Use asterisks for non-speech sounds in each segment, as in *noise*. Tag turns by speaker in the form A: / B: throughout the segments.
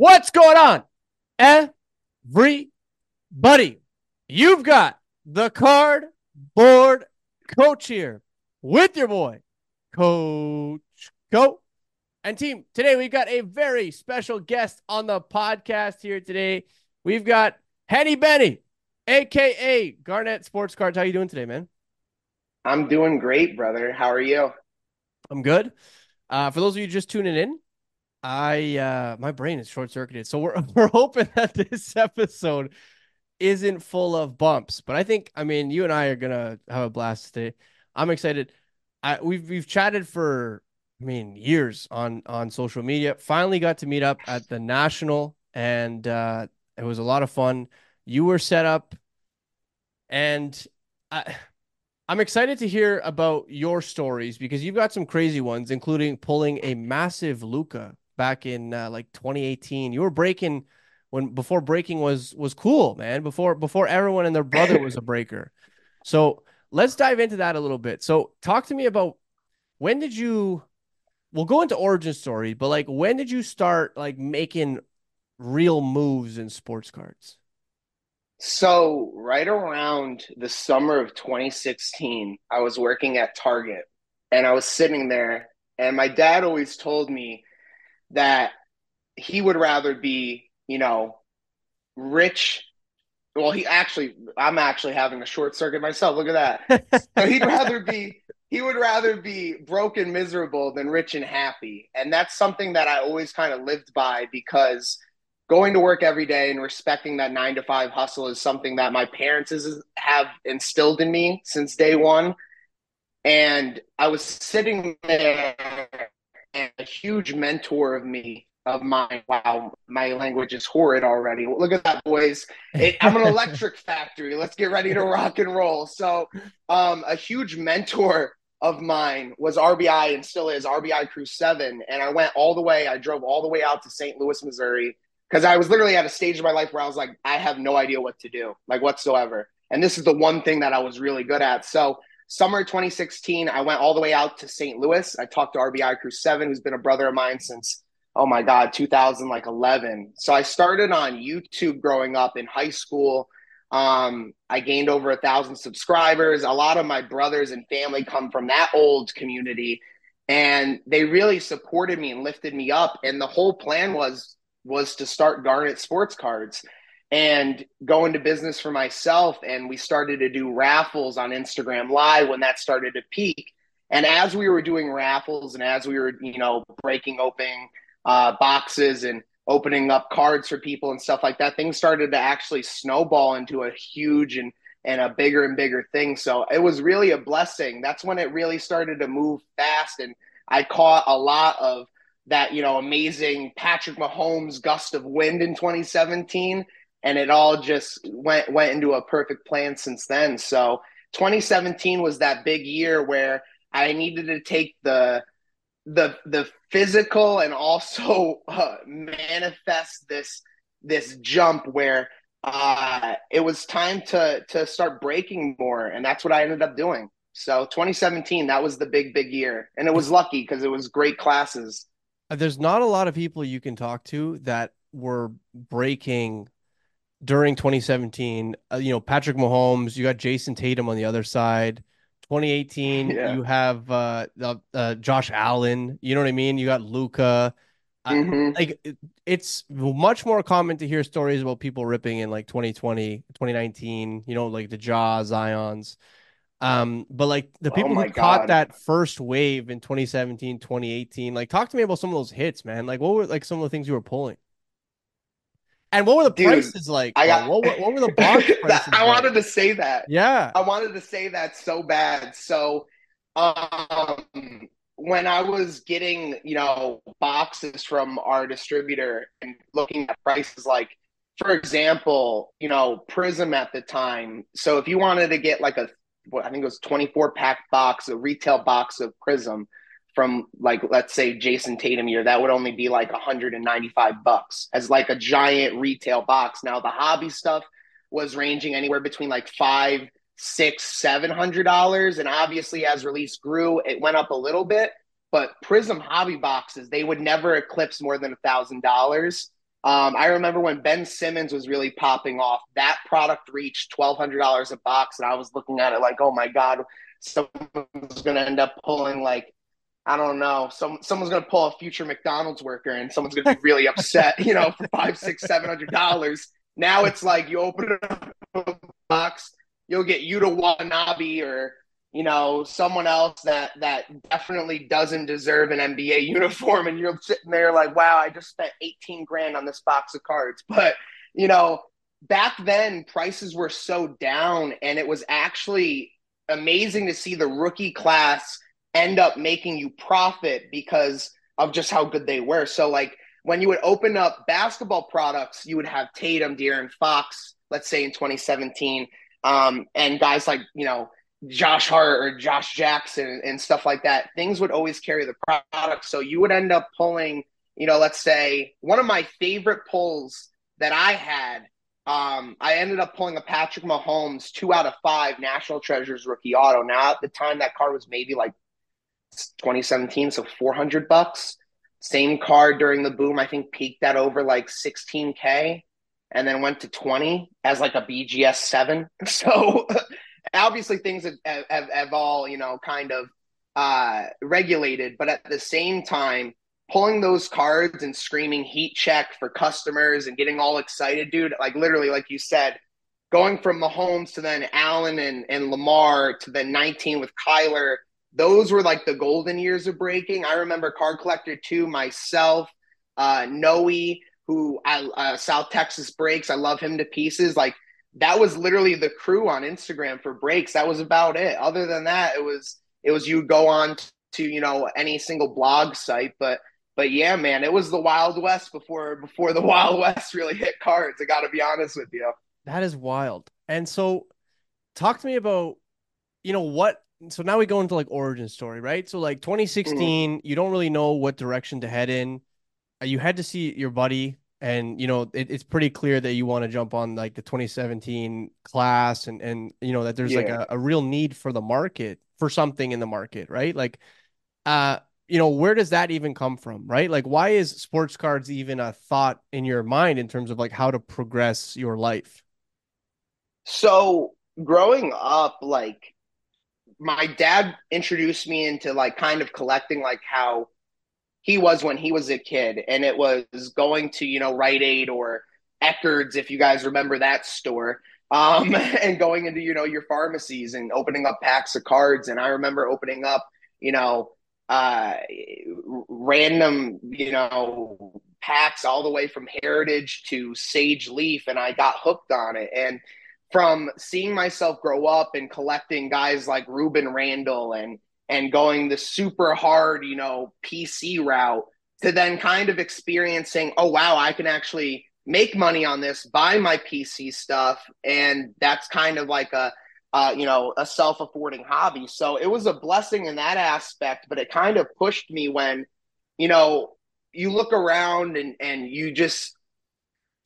A: What's going on? Everybody, you've got the cardboard coach here with your boy, Coach Go. And team, today we've got a very special guest on the podcast here today. We've got Henny Benny, aka Garnet Sports Cards. How you doing today, man?
B: I'm doing great, brother. How are you?
A: I'm good. Uh, for those of you just tuning in, I uh my brain is short circuited. So we're *laughs* we're hoping that this episode isn't full of bumps. But I think I mean you and I are gonna have a blast today. I'm excited. I we've we've chatted for I mean years on on social media. Finally got to meet up at the national and uh it was a lot of fun. You were set up and I I'm excited to hear about your stories because you've got some crazy ones, including pulling a massive Luka back in uh, like 2018. You were breaking when before breaking was was cool, man. Before before everyone and their brother was a breaker. So let's dive into that a little bit. So talk to me about when did you we'll go into origin story, but like when did you start like making real moves in sports cards?
B: So, right around the summer of 2016, I was working at Target and I was sitting there, and my dad always told me that he would rather be, you know, rich. Well, he actually, I'm actually having a short circuit myself. Look at that. *laughs* so he'd rather be, he would rather be broken, miserable than rich and happy. And that's something that I always kind of lived by because going to work every day and respecting that nine to five hustle is something that my parents is, have instilled in me since day one. And I was sitting there and a huge mentor of me of mine. Wow, my language is horrid already. Look at that, boys. It, I'm an electric *laughs* factory. Let's get ready to rock and roll. So, um, a huge mentor of mine was RBI and still is RBI Crew 7. And I went all the way, I drove all the way out to St. Louis, Missouri, because I was literally at a stage of my life where I was like, I have no idea what to do, like whatsoever. And this is the one thing that I was really good at. So, summer 2016, I went all the way out to St. Louis. I talked to RBI Crew 7, who's been a brother of mine since, oh my God, 2011. So I started on YouTube growing up in high school. Um, I gained over a thousand subscribers. A lot of my brothers and family come from that old community, and they really supported me and lifted me up. And the whole plan was was to start Garnet Sports Cards and go into business for myself. And we started to do raffles on Instagram Live when that started to peak. And as we were doing raffles and as we were, you know, breaking open uh, boxes and opening up cards for people and stuff like that, things started to actually snowball into a huge and and a bigger and bigger thing. So it was really a blessing. That's when it really started to move fast, and I caught a lot of that, you know, amazing Patrick Mahomes gust of wind in 2017 and it all just went went into a perfect plan since then. So 2017 was that big year where I needed to take the the the physical and also *laughs* uh, manifest this this jump where uh, it was time to to start breaking more, and that's what I ended up doing. So 2017, that was the big big year, and it was lucky because it was great classes.
A: There's not a lot of people you can talk to that were breaking during 2017, uh, you know, Patrick Mahomes, you got Jayson Tatum on the other side. 2018, *laughs* yeah. you have uh, uh, Josh Allen. You know what I mean? You got Luka. Mm-hmm. like it, it's much more common to hear stories about people ripping in like 2020, 2019. You know, like the Ja Zions. Um, but like the oh people oh who God. caught that first wave in 2017, 2018, like talk to me about some of those hits, man. Like what were like some of the things you were pulling? And what were the Dude, prices like? I got, what, what, what were the *laughs* box prices?
B: I like? wanted to say that.
A: Yeah.
B: I wanted to say that so bad. So um when I was getting, you know, boxes from our distributor and looking at prices like for example, you know, Prism at the time. So if you wanted to get like a I think it was 24 pack box, a retail box of Prism, from like let's say Jayson Tatum year, that would only be like 195 bucks as like a giant retail box. Now the hobby stuff was ranging anywhere between like five, six, seven hundred dollars, and obviously as release grew, it went up a little bit. But Prism hobby boxes, they would never eclipse more than a thousand dollars. Um, I remember when Ben Simmons was really popping off, that product reached $1,200 a box. And I was looking at it like, oh my God, someone's going to end up pulling like, I don't know, some someone's to pull a future McDonald's worker and someone's to be really upset, you know, for five, six, seven hundred dollars. Now it's like you open a box, you'll get Yuta Watanabe or you know someone else that that definitely doesn't deserve an NBA *laughs* uniform, and you're sitting there like, wow, I just spent 18 grand on this box of cards. But you know, back then prices were so down, and it was actually amazing to see the rookie class end up making you profit because of just how good they were. So like when you would open up basketball products, you would have Tatum, De'Aaron Fox, let's say in 2017, um, and guys like you know Josh Hart or Josh Jackson and stuff like that, things would always carry the product. So you would end up pulling, you know, let's say one of my favorite pulls that I had. Um, I ended up pulling a Patrick Mahomes two out of five National Treasures rookie auto. Now at the time that card was maybe like 2017, so 400 bucks. Same card during the boom, I think peaked at over like 16k, and then went to 20 as like a BGS seven. *laughs* So obviously things have, have, have all you know kind of uh, regulated, but at the same time, pulling those cards and screaming heat check for customers and getting all excited, dude. Like literally, like you said, going from Mahomes to then Allen and, and Lamar to then 19 with Kyler. Those were like the golden years of breaking. I remember Card Collector 2, myself, uh, Noe, who I, uh, South Texas breaks. I love him to pieces. Like that was literally the crew on Instagram for breaks. That was about it. Other than that, it was it was you go on to you know any single blog site, but but yeah, man, it was the Wild West before before the *laughs* Wild West really hit cards. I got to be honest with you.
A: That is wild. And so, talk to me about you know what. So now we go into like origin story, right? So like 2016, mm-hmm. you don't really know what direction to head in. Uh, you had to see your buddy and you know it, it's pretty clear that you want to jump on like the 2017 class and and you know that there's yeah. like a, a real need for the market for something in the market right like uh you know where does that even come from right like why is sports cards even a thought in your mind in terms of like how to progress your life
B: so growing up like my dad introduced me into like kind of collecting like how he was when he was a kid, and it was going to you know Rite Aid or Eckerd's if you guys remember that store, um, *laughs* and going into you know your pharmacies and opening up packs of cards. And I remember opening up you know uh, random you know packs all the way from Heritage to Sage Leaf, and I got hooked on it. And from seeing myself grow up and collecting guys like Rueben Randle and and going the super hard, you know, PC route to then kind of experiencing, oh, wow, I can actually make money on this, buy my PC stuff. And that's kind of like a, uh, you know, a self affording hobby. So it was a blessing in that aspect, but it kind of pushed me when, you know, you look around and, and you just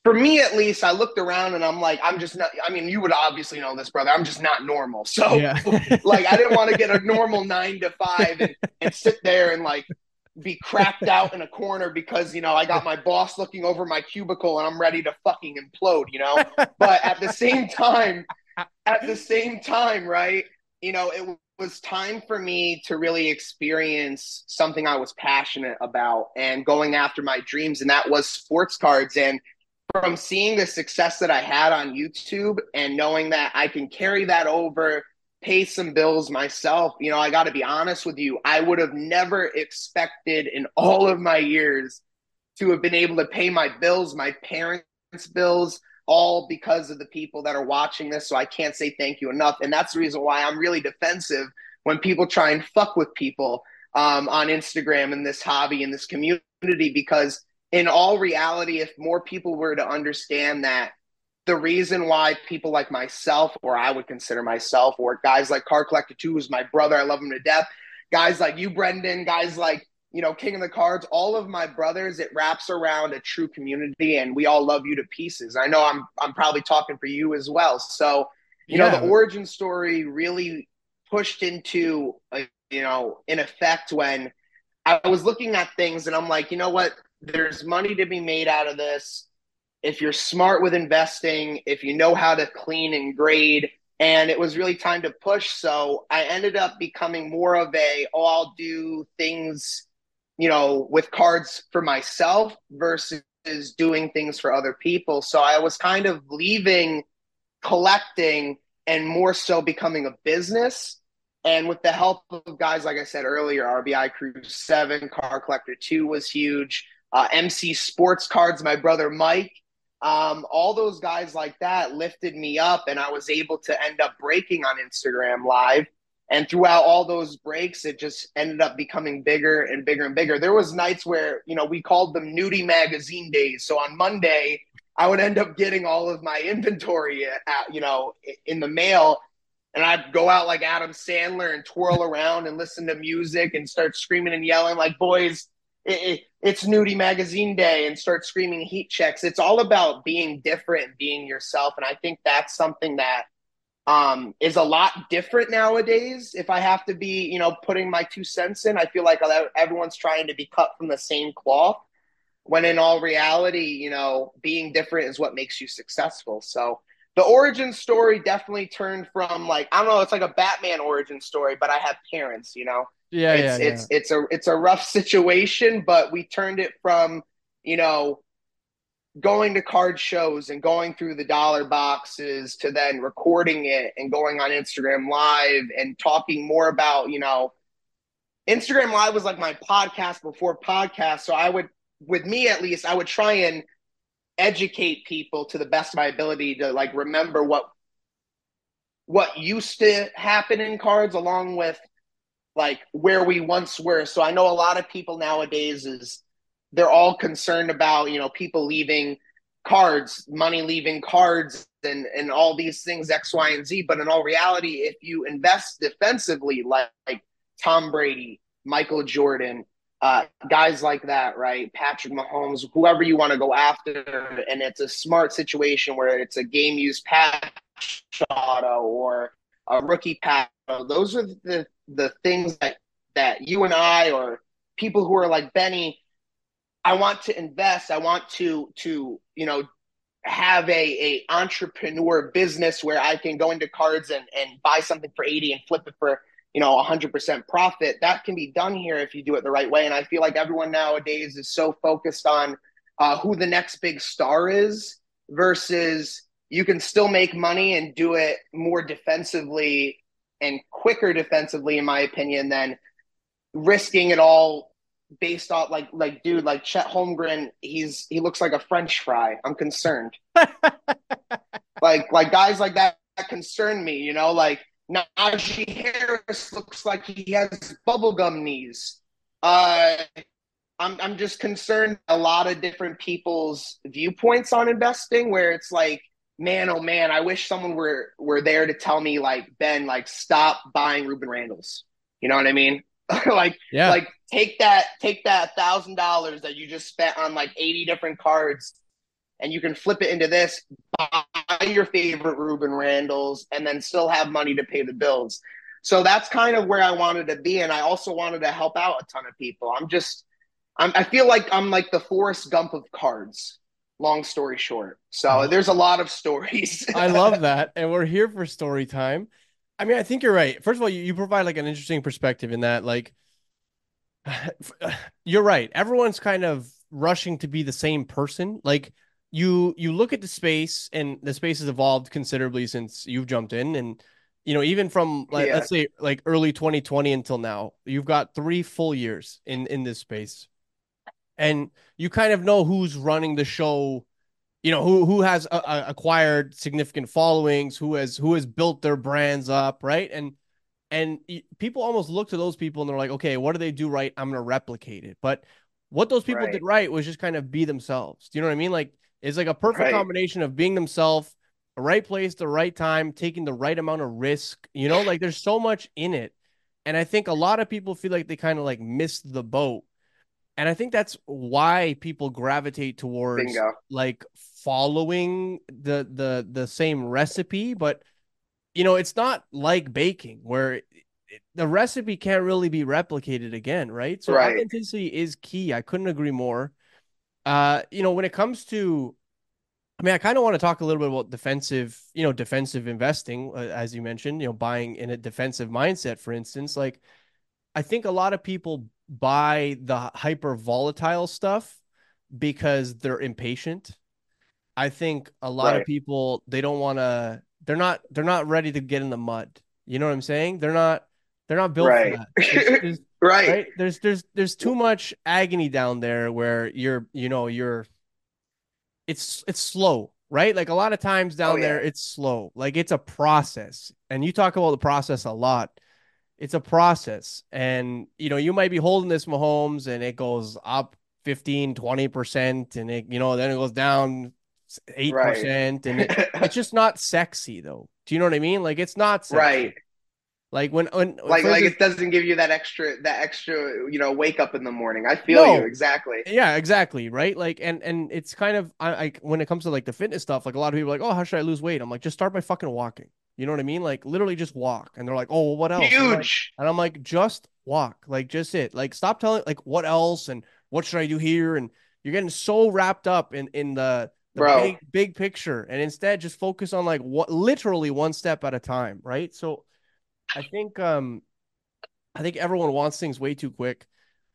B: for me at least, I looked around and I'm like, I'm just not. I mean, you would obviously know this, brother. I'm just not normal. So, yeah. *laughs* like, I didn't want to get a normal nine to five and, and sit there and like be cracked out in a corner because you know I got my boss looking over my cubicle and I'm ready to fucking implode. You know, but at the same time, at the same time, right? You know, it was time for me to really experience something I was passionate about and going after my dreams, and that was sports cards and from seeing the success that I had on YouTube and knowing that I can carry that over, pay some bills myself, you know, I got to be honest with you, I would have never expected in all of my years to have been able to pay my bills, my parents' bills, all because of the people that are watching this. So I can't say thank you enough. And that's the reason why I'm really defensive when people try and fuck with people um, on Instagram in this hobby in this community because in all reality, if more people were to understand that the reason why people like myself, or I would consider myself, or guys like Card Collector 2, who's my brother, I love him to death, guys like you, Brendan, guys like, you know, King of the Cards, all of my brothers, it wraps around a true community and we all love you to pieces. I know I'm I'm probably talking for you as well. So, you yeah. know, the origin story really pushed into, a, you know, in effect when I was looking at things and I'm like, you know what? There's money to be made out of this if you're smart with investing, if you know how to clean and grade. And it was really time to push. So I ended up becoming more of a, oh, I'll do things, you know, with cards for myself versus doing things for other people. So I was kind of leaving collecting and more so becoming a business. And with the help of guys, like I said earlier, RBI Crew 7, Card Collector 2 was huge. Uh, MC Sports Cards, my brother Mike, um, all those guys like that lifted me up, and I was able to end up breaking on Instagram Live. And throughout all those breaks, it just ended up becoming bigger and bigger and bigger. There was nights where you know we called them nudie magazine days. So on Monday, I would end up getting all of my *laughs* inventory, at, you know, in the mail, and I'd go out like Adam Sandler and twirl around and listen to music and start screaming and yelling like, "Boys, it, it, it's nudie magazine day!" and start screaming heat checks. It's all about being different, being yourself, and I think that's something that um, is a lot different nowadays. If I have to be, you know, putting my two cents in, I feel like everyone's trying to be cut from the same cloth when in all reality, you know, being different is what makes you successful. So the origin story definitely turned from like I don't know, it's like a Batman origin story, but I have parents, you know.
A: Yeah,
B: it's,
A: yeah,
B: yeah. It's it's a it's a rough situation, but we turned it from, you know, going to card shows and going through the dollar boxes to then recording it and going on Instagram live and talking more about, you know, Instagram live was like my podcast before podcast. So I would with me at least, I would try and educate people to the best of my ability to like remember what what used to happen in cards along with like where we once were. So I know a lot of people nowadays is they're all concerned about, you know, people leaving cards, money leaving cards and and all these things X, Y, and Z. But in all reality, if you invest defensively like, like Tom Brady, Michael Jordan, uh, guys like that, right? Patrick Mahomes, whoever you want to go after, and it's a smart situation where it's a game used patch auto or a rookie patch. Those are the the things that that you and I or people who are like Benny, I want to invest. I want to to you know have a, a entrepreneur business where I can go into cards and, and buy something for 80 and flip it for you know 100% profit that can be done here if you do it the right way and i feel like everyone nowadays is so focused on uh, who the next big star is versus you can still make money and do it more defensively and quicker defensively in my opinion than risking it all based off like like dude like Chet Holmgren he's he looks like a french fry. I'm concerned. *laughs* Like like guys like that, that concern me you know? Like Najee Harris looks like he has bubblegum knees. Uh, I'm I'm just concerned a lot of different people's viewpoints on investing where it's like, man, oh man, I wish someone were were there to tell me like Ben, like stop buying Rueben Randle's. You know what I mean? *laughs* like yeah. like take that take that thousand dollars that you just spent on like 80 different cards and you can flip it into this, buy your favorite Rueben Randle's and then still have money to pay the bills. So that's kind of where I wanted to be, and I also wanted to help out a ton of people. I'm just, I'm, I feel like I'm like the Forrest Gump of cards. Long story short, so mm-hmm. there's a lot of stories. *laughs*
A: I love that, and we're here for story time. I mean, I think you're right. First of all, you, you provide like an interesting perspective in that, like, *sighs* you're right. Everyone's kind of rushing to be the same person. Like, you you look at the space and the space has evolved considerably since you've jumped in and you know even from like yeah. let's say like early 2020 until now you've got three full years in in this space and you kind of know who's running the show you know who who has a, a acquired significant followings who has who has built their brands up right and and people almost look to those people and they're like okay what do they do right i'm going to replicate it but what those people right. did right was just kind of be themselves do you know what i mean like it's like a perfect right. combination of being themselves, the right place, the right time, taking the right amount of risk. You know, like there's so much in it. And I think a lot of people feel like they kind of like missed the boat. And I think that's why people gravitate towards Bingo. like following the the the same recipe, but you know, it's not like baking where it, the recipe can't really be replicated again, right? So right. authenticity is key. I couldn't agree more. Uh, you know, when it comes to, I mean, I kind of want to talk a little bit about defensive, you know, defensive investing, uh, as you mentioned, you know, buying in a defensive mindset, for instance. Like, I think a lot of people buy the hyper volatile stuff because they're impatient. I think a lot
B: Right.
A: of people they don't want to they're not they're not ready to get in the mud. You know what I'm saying? They're not they're not built for
B: Right.
A: that. There's, there's, *laughs*
B: right.
A: right? There's there's there's too much agony down there where you're you know you're it's it's slow, right? Like a lot of times oh, down
B: Oh,
A: there it's slow. Like it's a process. And you talk about the process a lot. It's a process. And you know, you might be holding this Mahomes and it goes up 15, 20% and it you know, then it goes down 8%
B: Right.
A: and it, *laughs* it's just not sexy though. Do you know what I mean? Like it's not sexy.
B: right.
A: Like when when
B: Like like it doesn't give you that extra that extra, you know, wake up in the morning. I feel
A: No.
B: you exactly.
A: Yeah, exactly. Right. Like, and and it's kind of I like when it comes to like the fitness stuff, like a lot of people are like, oh, how should I lose weight? I'm like, just start by fucking walking. You know what I mean? Like, literally just walk. And they're like, oh, well, what else? I'm like-
B: Huge.
A: and I'm like, just walk. Like, just it. Like, stop telling like what else and what should I do here? And you're getting so wrapped up in in the the big big picture, and instead just focus on like what literally one step at a time. Right. So, I think um, I think everyone wants things way too quick.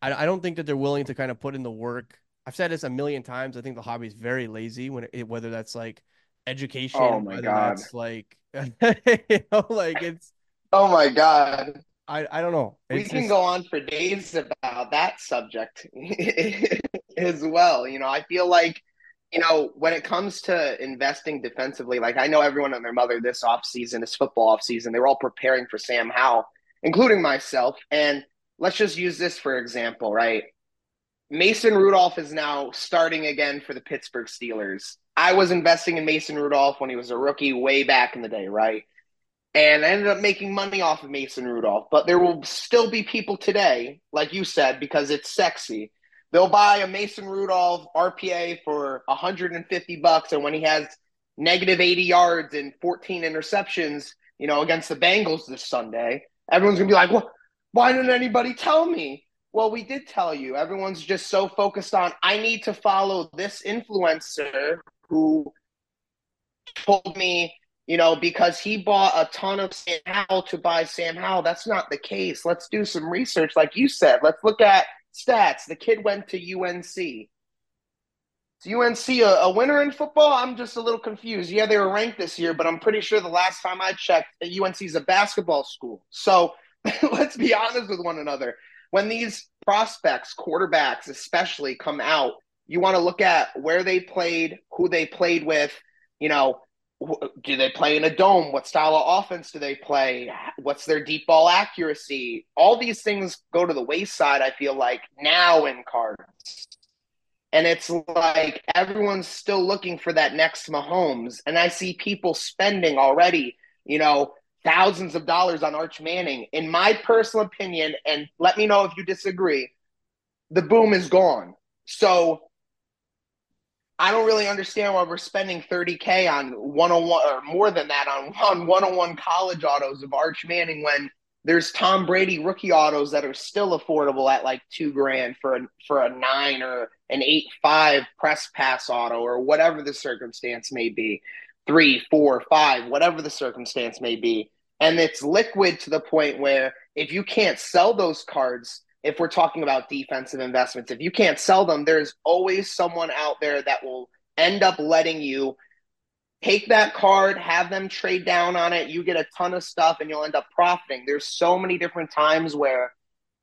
A: I, I don't think that they're willing to kind of put in the work. I've said this a million times. I think the hobby is very lazy when it, whether that's like education,
B: Oh my God.
A: that's like *laughs* you know, like it's
B: Oh my God.
A: I I don't know.
B: We can go on for days about that subject *laughs* as well. You know, I feel like, you know, when it comes to investing defensively, like I know everyone and their mother this offseason, this football offseason, they were all preparing for Sam Howell, including myself. And let's just use this for example, right? Mason Rudolph is now starting again for the Pittsburgh Steelers. I was investing in Mason Rudolph when he was a rookie way back in the day, right? And I ended up making money off of Mason Rudolph. But there will still be people today, like you said, because it's sexy. They'll buy a Mason Rudolph RPA for 150 bucks, and when he has negative 80 yards and 14 interceptions, you know, against the Bengals this Sunday, everyone's gonna be like, "Well, why didn't anybody tell me?" Well, we did tell you. Everyone's just so focused on I need to follow this influencer who told me, you know, because he bought a ton of Sam Howell to buy Sam Howell. That's not the case. Let's do some research, like you said. Let's look at stats. The kid went to UNC. Is UNC a, a winner in football? I'm just a little confused. Yeah, they were ranked this year, but I'm pretty sure the last time I checked, UNC is a basketball school. So *laughs* let's be honest with one another. When these prospects, quarterbacks especially, come out, you want to look at where they played, who they played with, you know, do they play in a dome? What style of offense do they play? What's their deep ball accuracy? All these things go to the wayside, I feel like, now in cards. And it's like everyone's still looking for that next Mahomes. And I see people spending already, you know, thousands of dollars on Arch Manning. In my personal opinion, and let me know if you disagree, the boom is gone. So I don't really understand why we're spending 30K on 101 or more than that on, on 101 college autos of Arch Manning when there's Tom Brady rookie autos that are still affordable at like two grand for a for a nine or an eight five press pass auto or whatever the circumstance may be, three, four, five, whatever the circumstance may be. And it's liquid to the point where if you can't sell those cards, if we're talking about defensive investments, if you can't sell them, there's always someone out there that will end up letting you take that card, have them trade down on it. You get a ton of stuff and you'll end up profiting. There's so many different times where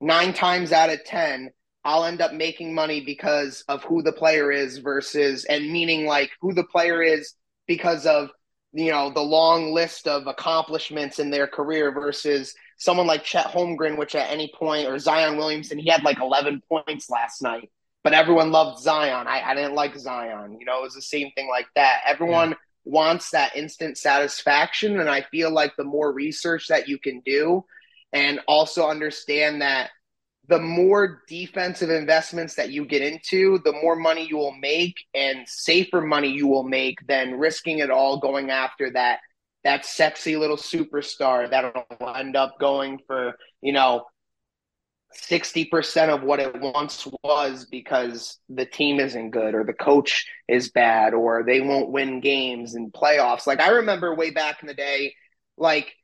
B: nine times out of 10, I'll end up making money because of who the player is versus, and meaning like who the player is because of, you know, the long list of accomplishments in their career versus someone like Chet Holmgren, which at any point, or Zion Williamson, he had like 11 points last night, but everyone loved Zion. I, I didn't like Zion. You know, it was the same thing like that. Everyone yeah. wants that instant satisfaction. And I feel like the more research that you can do, and also understand that the more defensive investments that you get into, the more money you will make and safer money you will make than risking it all going after that that sexy little superstar that'll end up going for, you know, 60% of what it once was because the team isn't good or the coach is bad or they won't win games and playoffs. Like I remember way back in the day, like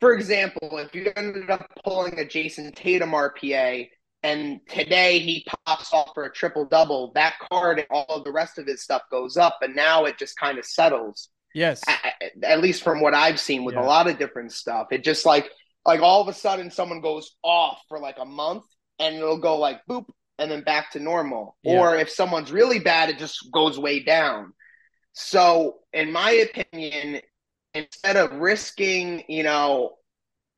B: for example, if you ended up pulling a Jayson Tatum RPA and today he pops off for a triple double, that card and all of the rest of his stuff goes up, and now it just kind of settles.
A: Yes.
B: At, at least from what I've seen with
A: Yeah.
B: a lot of different stuff. It just like like all of a sudden someone goes off for like a month and it'll go like boop and then back to normal.
A: Yeah.
B: Or if someone's really bad, it just goes way down. So, in my opinion, instead of risking, you know,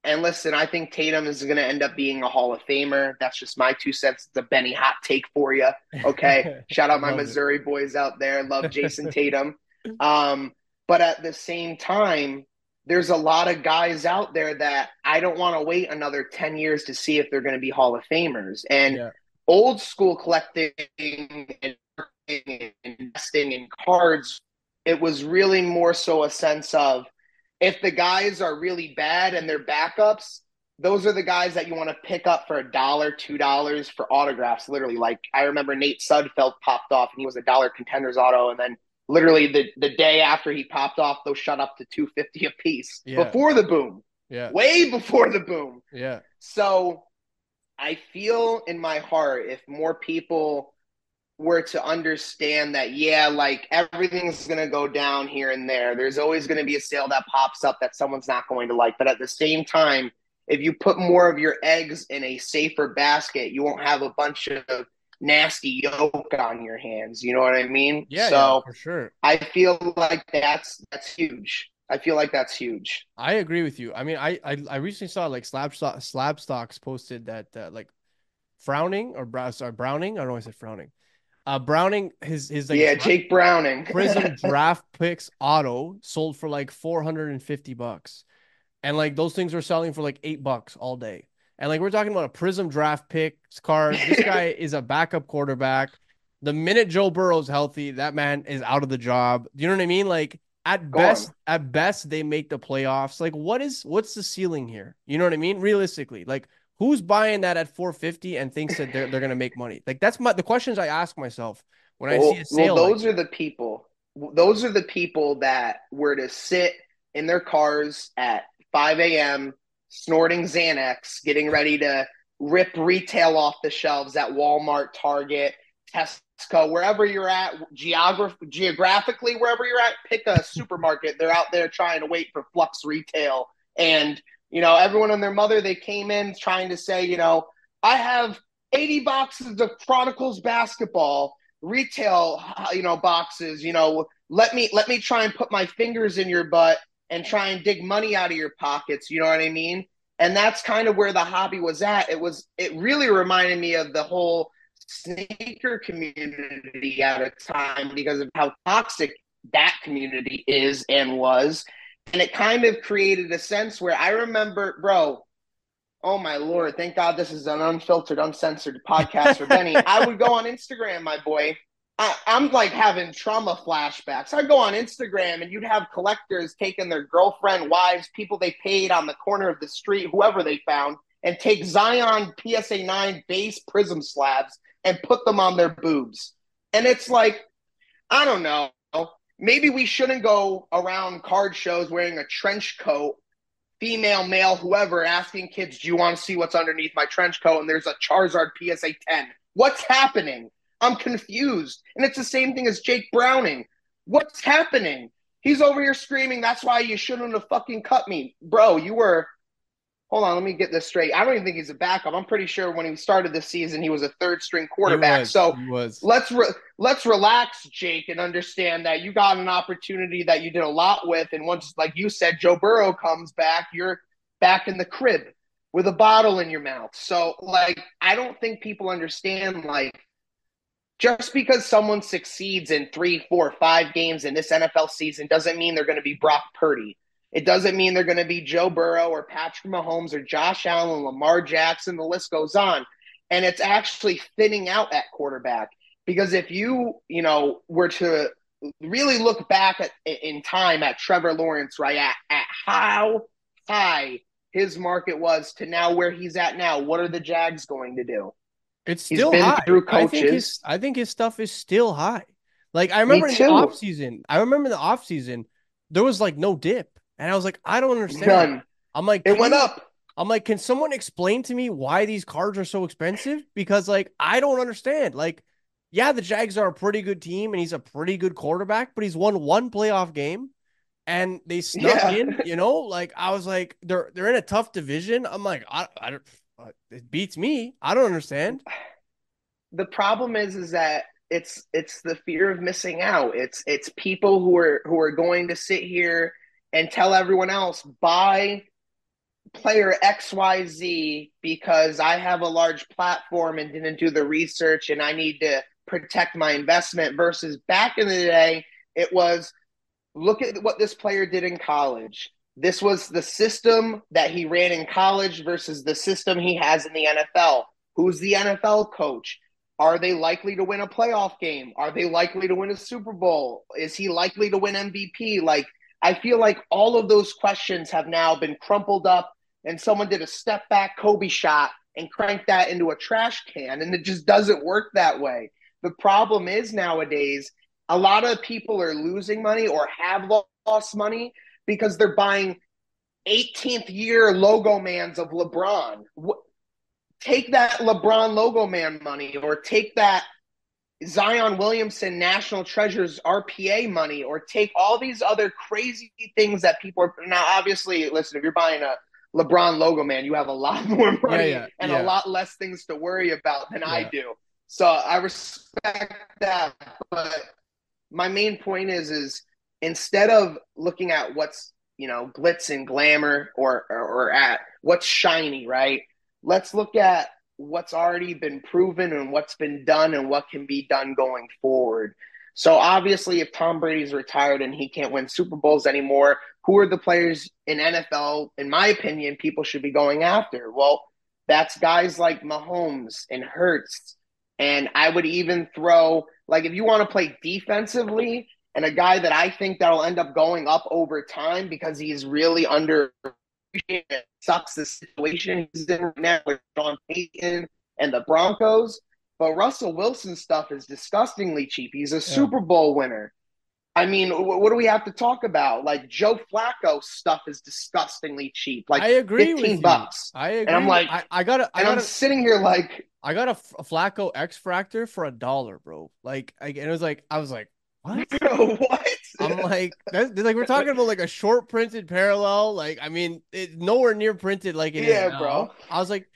B: and listen, I think Tatum is going to end up being a Hall of Famer. That's just my two cents. It's a Benny hot take for you. Okay. *laughs* Shout out my
A: Love it.
B: Missouri boys out there. Love Jayson Tatum. *laughs* Um, but at the same time, there's a lot of guys out there that I don't want to wait another 10 years to see if they're going to be Hall of Famers. And
A: Yeah.
B: old school collecting and investing in cards, it was really more so a sense of if the guys are really bad and they're backups, those are the guys that you want to pick up for a dollar, two dollars for autographs. Literally, like I remember Nate Sudfeld popped off and he was a dollar contenders auto, and then literally the the day after he popped off, those shut up to two fifty a piece
A: Yeah.
B: before the boom,
A: Yeah.
B: way before the boom.
A: Yeah.
B: So I feel in my heart if more people were to understand that, yeah, like everything's going to go down here and there. There's always going to be a sale that pops up that someone's not going to like. But at the same time, if you put more of your eggs in a safer basket, you won't have a bunch of nasty yolk on your hands. You know what I mean?
A: Yeah.
B: So
A: yeah, for sure.
B: I feel like that's that's huge. I feel like that's huge.
A: I agree with you. I mean, I I, I recently saw like slab slab stocks posted that uh, like frowning or brow, sorry, Browning. I don't know why I said frowning. Uh, Browning his his like
B: yeah, Jake Browning. *laughs*
A: Prism draft picks auto sold for like 450 bucks. And like those things were selling for like eight bucks all day. And like we're talking about a Prism draft picks card. This *laughs* guy is a backup quarterback. The minute Joe Burrow's healthy, that man is out of the job. Do you know what I mean? Like at
B: Go
A: best,
B: on.
A: at best, they make the playoffs. Like, what is what's the ceiling here? You know what I mean? Realistically, like who's buying that at 450 and thinks that they're they're gonna make money? Like that's my the questions I ask myself when I
B: well,
A: see a sale.
B: well,
A: like
B: those are the people. Those are the people that were to sit in their cars at 5 a.m. snorting Xanax, getting ready to rip retail off the shelves at Walmart, Target, Tesco, wherever you're at, geograph- geographically, wherever you're at, pick a supermarket. They're out there trying to wait for Flux Retail. And, you know, everyone and their mother, they came in trying to say, you know, I have 80 boxes of Chronicles basketball retail you know boxes you know let me let me try and put my fingers in your butt and try and dig money out of your pockets you know what i mean and that's kind of where the hobby was at it was it really reminded me of the whole sneaker community at a time because of how toxic that community is and was and it kind of created a sense where i remember bro Oh my lord! Thank God this is an unfiltered, uncensored podcast for Benny. *laughs* I would go on Instagram, my boy. I, I'm like having trauma flashbacks. I'd go on Instagram and you'd have collectors taking their girlfriend, wives, people they paid on the corner of the street, whoever they found, and take Zion PSA 9 base prism slabs and put them on their boobs. And it's like, I don't know. Maybe we shouldn't go around card shows wearing a trench coat female, male, whoever, asking kids, Do you want to see what's underneath my trench coat? And there's a Charizard PSA 10. What's happening? I'm confused. And it's the same thing as Jake Browning. What's happening? He's over here screaming, That's why you shouldn't have fucking cut me. Bro, you were. Hold on, let me get this straight. I don't even think he's a backup. I'm pretty sure when he started this season, he was a third string quarterback.
A: Was,
B: so
A: he was.
B: let's re- let's relax, Jake, and understand that you got an opportunity that you did a lot with, and once, like you said, Joe Burrow comes back, you're back in the crib with a bottle in your mouth. So, like, I don't think people understand, like, just because someone succeeds in three, four, five games in this NFL season doesn't mean they're going to be Brock Purdy. It doesn't mean they're going to be Joe Burrow or Patrick Mahomes or Josh Allen, Lamar Jackson. The list goes on. And it's actually thinning out at quarterback because if you, you know, were to really look back at, in time at Trevor Lawrence, right, at, at how high his market was to now where he's at now. What are the Jags going to do?
A: It's
B: He's
A: still high.
B: through
A: I think his. I think his stuff is still high. Like I remember in the off season, I remember in the off season, there was like no dip. And I was like, I don't understand.
B: None.
A: I'm like,
B: It went
A: you-
B: up.
A: I'm like, can someone explain to me why these cards are so expensive? Because like I don't understand. Like, yeah, the Jags are a pretty good team and he's a pretty good quarterback, but he's won one playoff game and they snuck
B: Yeah.
A: in, you know, like I was like, they're they're in a tough division. I'm like, I, I don't Uh, it beats me. I don't understand. *sighs*
B: the problem is is that it's it's the fear of missing out. It's it's people who are who are going to sit here and tell everyone else buy player XYZ because I have a large platform and didn't do the research and I need to protect my investment versus back in the day it was look at what this player did in college. This was the system that he ran in college versus the system he has in the NFL. Who's the NFL coach? Are they likely to win a playoff game? Are they likely to win a Super Bowl? Is he likely to win MVP? Like, I feel like all of those questions have now been crumpled up, and someone did a step back Kobe shot and cranked that into a trash can, and it just doesn't work that way. The problem is nowadays, a lot of people are losing money or have lost money because they're buying 18th year logo mans of LeBron. Take that LeBron logo man money or take that Zion Williamson National Treasures RPA money or take all these other crazy things that people are now obviously listen if you're buying a LeBron logo man you have a lot *laughs* more money
A: yeah,
B: and
A: yeah.
B: a lot less things to worry about than I do. So I respect that but my main point is is instead of looking at what's you know glitz and glamour or, or or at what's shiny right? Let's look at what's already been proven and what's been done and what can be done going forward. So obviously if tom brady's retired and he can't win super bowls anymore who are the players in nfl in my opinion people should be going after? Well that's guys like mahomes and Hurts and i would even throw like if you want to play defensively and a guy that I think that'll end up going up over time because he's really under sucks the situation he's in right now with Sean Payton and the Broncos. But Russell Wilson stuff is disgustingly cheap. He's a Super Bowl winner. I mean, wh- what do we have to talk about? Like Joe Flacco stuff is disgustingly cheap. Like
A: I agree
B: 15
A: with you.
B: bucks.
A: I agree.
B: And I'm like-
A: I, I got a, I
B: And
A: got
B: I'm sitting here like,
A: I got a, F- a Flacco X Fractor for a dollar, bro. Like, I, and it was like, I was like, what? *laughs*
B: what?
A: I'm like, that's, like we're talking about like a short printed parallel. Like, I mean, it's nowhere near printed like it is
B: Yeah,
A: now.
B: bro.
A: I was like,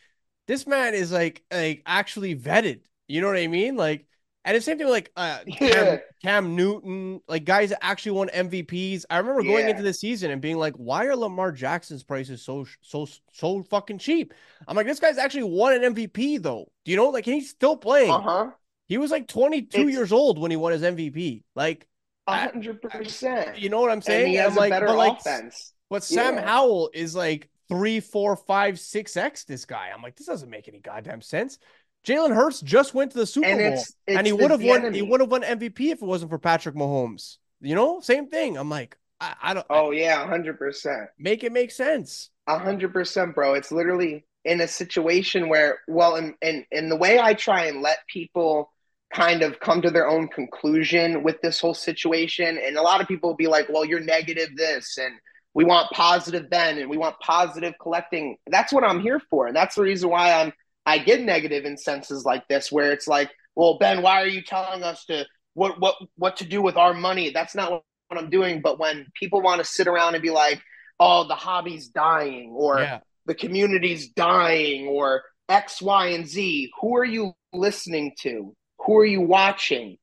A: this man is like, like actually vetted. You know what I mean? Like, and the same thing with like uh, *laughs* Cam,
B: Yeah.
A: Cam Newton, like guys that actually won MVPs. I remember going
B: Yeah.
A: into the season and being like, why are Lamar Jackson's prices so so so fucking cheap? I'm like, this guy's actually won an MVP though. Do you know? Like, he's still playing.
B: Uh huh.
A: He was like 22
B: It's-
A: years old when he won his MVP. Like,
B: A hundred percent.
A: you know what I'm
B: And
A: saying?
B: he has
A: I'm
B: a
A: like,
B: better
A: but like,
B: offense.
A: but Sam
B: Yeah.
A: Howell is like three, four, five, six X this guy. I'm like, this doesn't make any goddamn sense. Jalen Hurts just went to the Super
B: And
A: Bowl
B: it's, it's
A: and he would have won.
B: enemy.
A: He would have won MVP if it wasn't for Patrick Mahomes. You know, same thing. I'm like, I, I don't
B: Oh yeah, hundred percent.
A: make it make sense.
B: Hundred percent, bro. It's literally in a situation where, well, and and and the way I try and let people kind of come to their own conclusion with this whole situation, and a lot of people will be like, "Well, you're negative this, and we want positive then, and we want positive collecting." That's what I'm here for, and that's the reason why I'm I get negative in senses like this, where it's like, "Well, Ben, why are you telling us to what what what to do with our money?" That's not what I'm doing. But when people want to sit around and be like, "Oh, the hobby's dying," or
A: yeah,
B: the community's dying or X, Y, and Z. Who are you listening to? Who are you watching?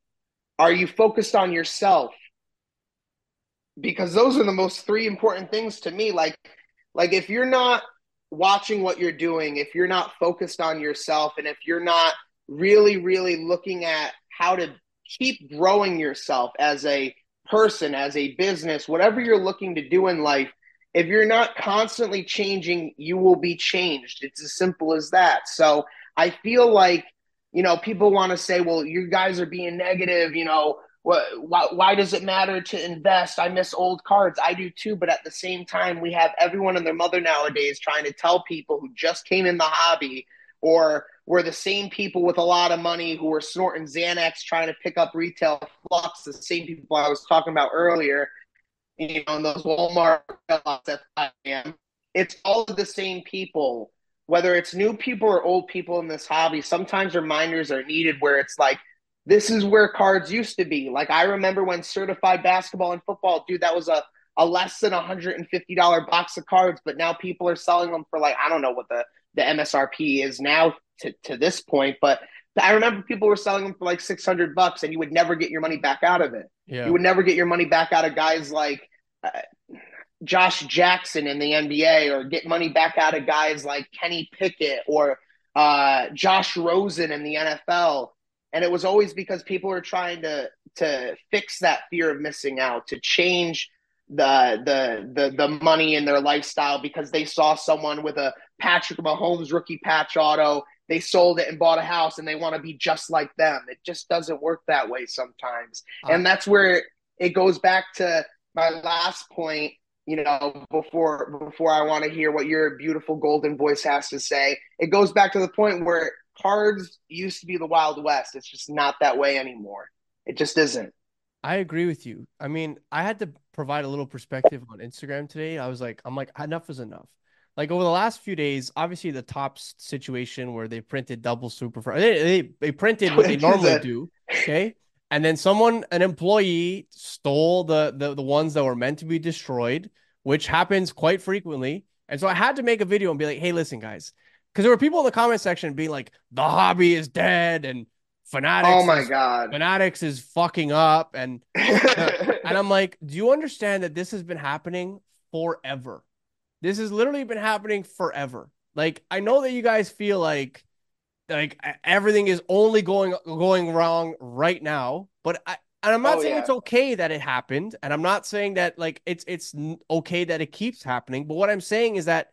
B: Are you focused on yourself? Because those are the most three important things to me. Like, like if you're not watching what you're doing, if you're not focused on yourself, and if you're not really, really looking at how to keep growing yourself as a person, as a business, whatever you're looking to do in life, if you're not constantly changing, you will be changed. It's as simple as that. So I feel like, you know, people want to say, well, you guys are being negative, you know, why, why does it matter to invest? I miss old cards. I do too. But at the same time, we have everyone and their mother nowadays trying to tell people who just came in the hobby or were the same people with a lot of money who were snorting Xanax trying to pick up retail flux, the same people I was talking about earlier, you know, in those Walmart at 5 a.m. It's all of the same people, whether it's new people or old people in this hobby. Sometimes reminders are needed where it's like, this is where cards used to be. Like I remember when certified basketball and football, dude, that was a, a less than $150 box of cards, but now people are selling them for like, I don't know what the, the MSRP is now to, to this point, but I remember people were selling them for like 600 bucks and you would never get your money back out of it. Yeah. You would never get your money back out of guys like uh, Josh Jackson in the NBA or get money back out of guys like Kenny Pickett or uh, Josh Rosen in the NFL. And it was always because people were trying to to fix that fear of missing out, to change the the the the money in their lifestyle because they saw someone with a Patrick Mahomes rookie patch auto. They sold it and bought a house and they want to be just like them. It just doesn't work that way sometimes. Uh, and that's where it goes back to my last point, you know, before before I want to hear what your beautiful golden voice has to say. It goes back to the point where cards used to be the Wild West. It's just not that way anymore. It just isn't.
A: I agree with you. I mean, I had to provide a little perspective on Instagram today. I was like, I'm like, enough is enough. Like over the last few days, obviously the Topps situation where they printed double super, they, they, they printed what they *laughs* normally do. Okay. And then someone, an employee, stole the, the the ones that were meant to be destroyed, which happens quite frequently. And so I had to make a video and be like, "Hey, listen, guys," because there were people in the comment section being like, "The hobby is dead," and Fanatics.
B: Oh my
A: is,
B: god,
A: Fanatics is fucking up, and *laughs* and I'm like, do you understand that this has been happening forever? This has literally been happening forever. Like I know that you guys feel like like everything is only going going wrong right now, but I and I'm not oh, saying yeah. it's okay that it happened, and I'm not saying that like it's it's okay that it keeps happening. But what I'm saying is that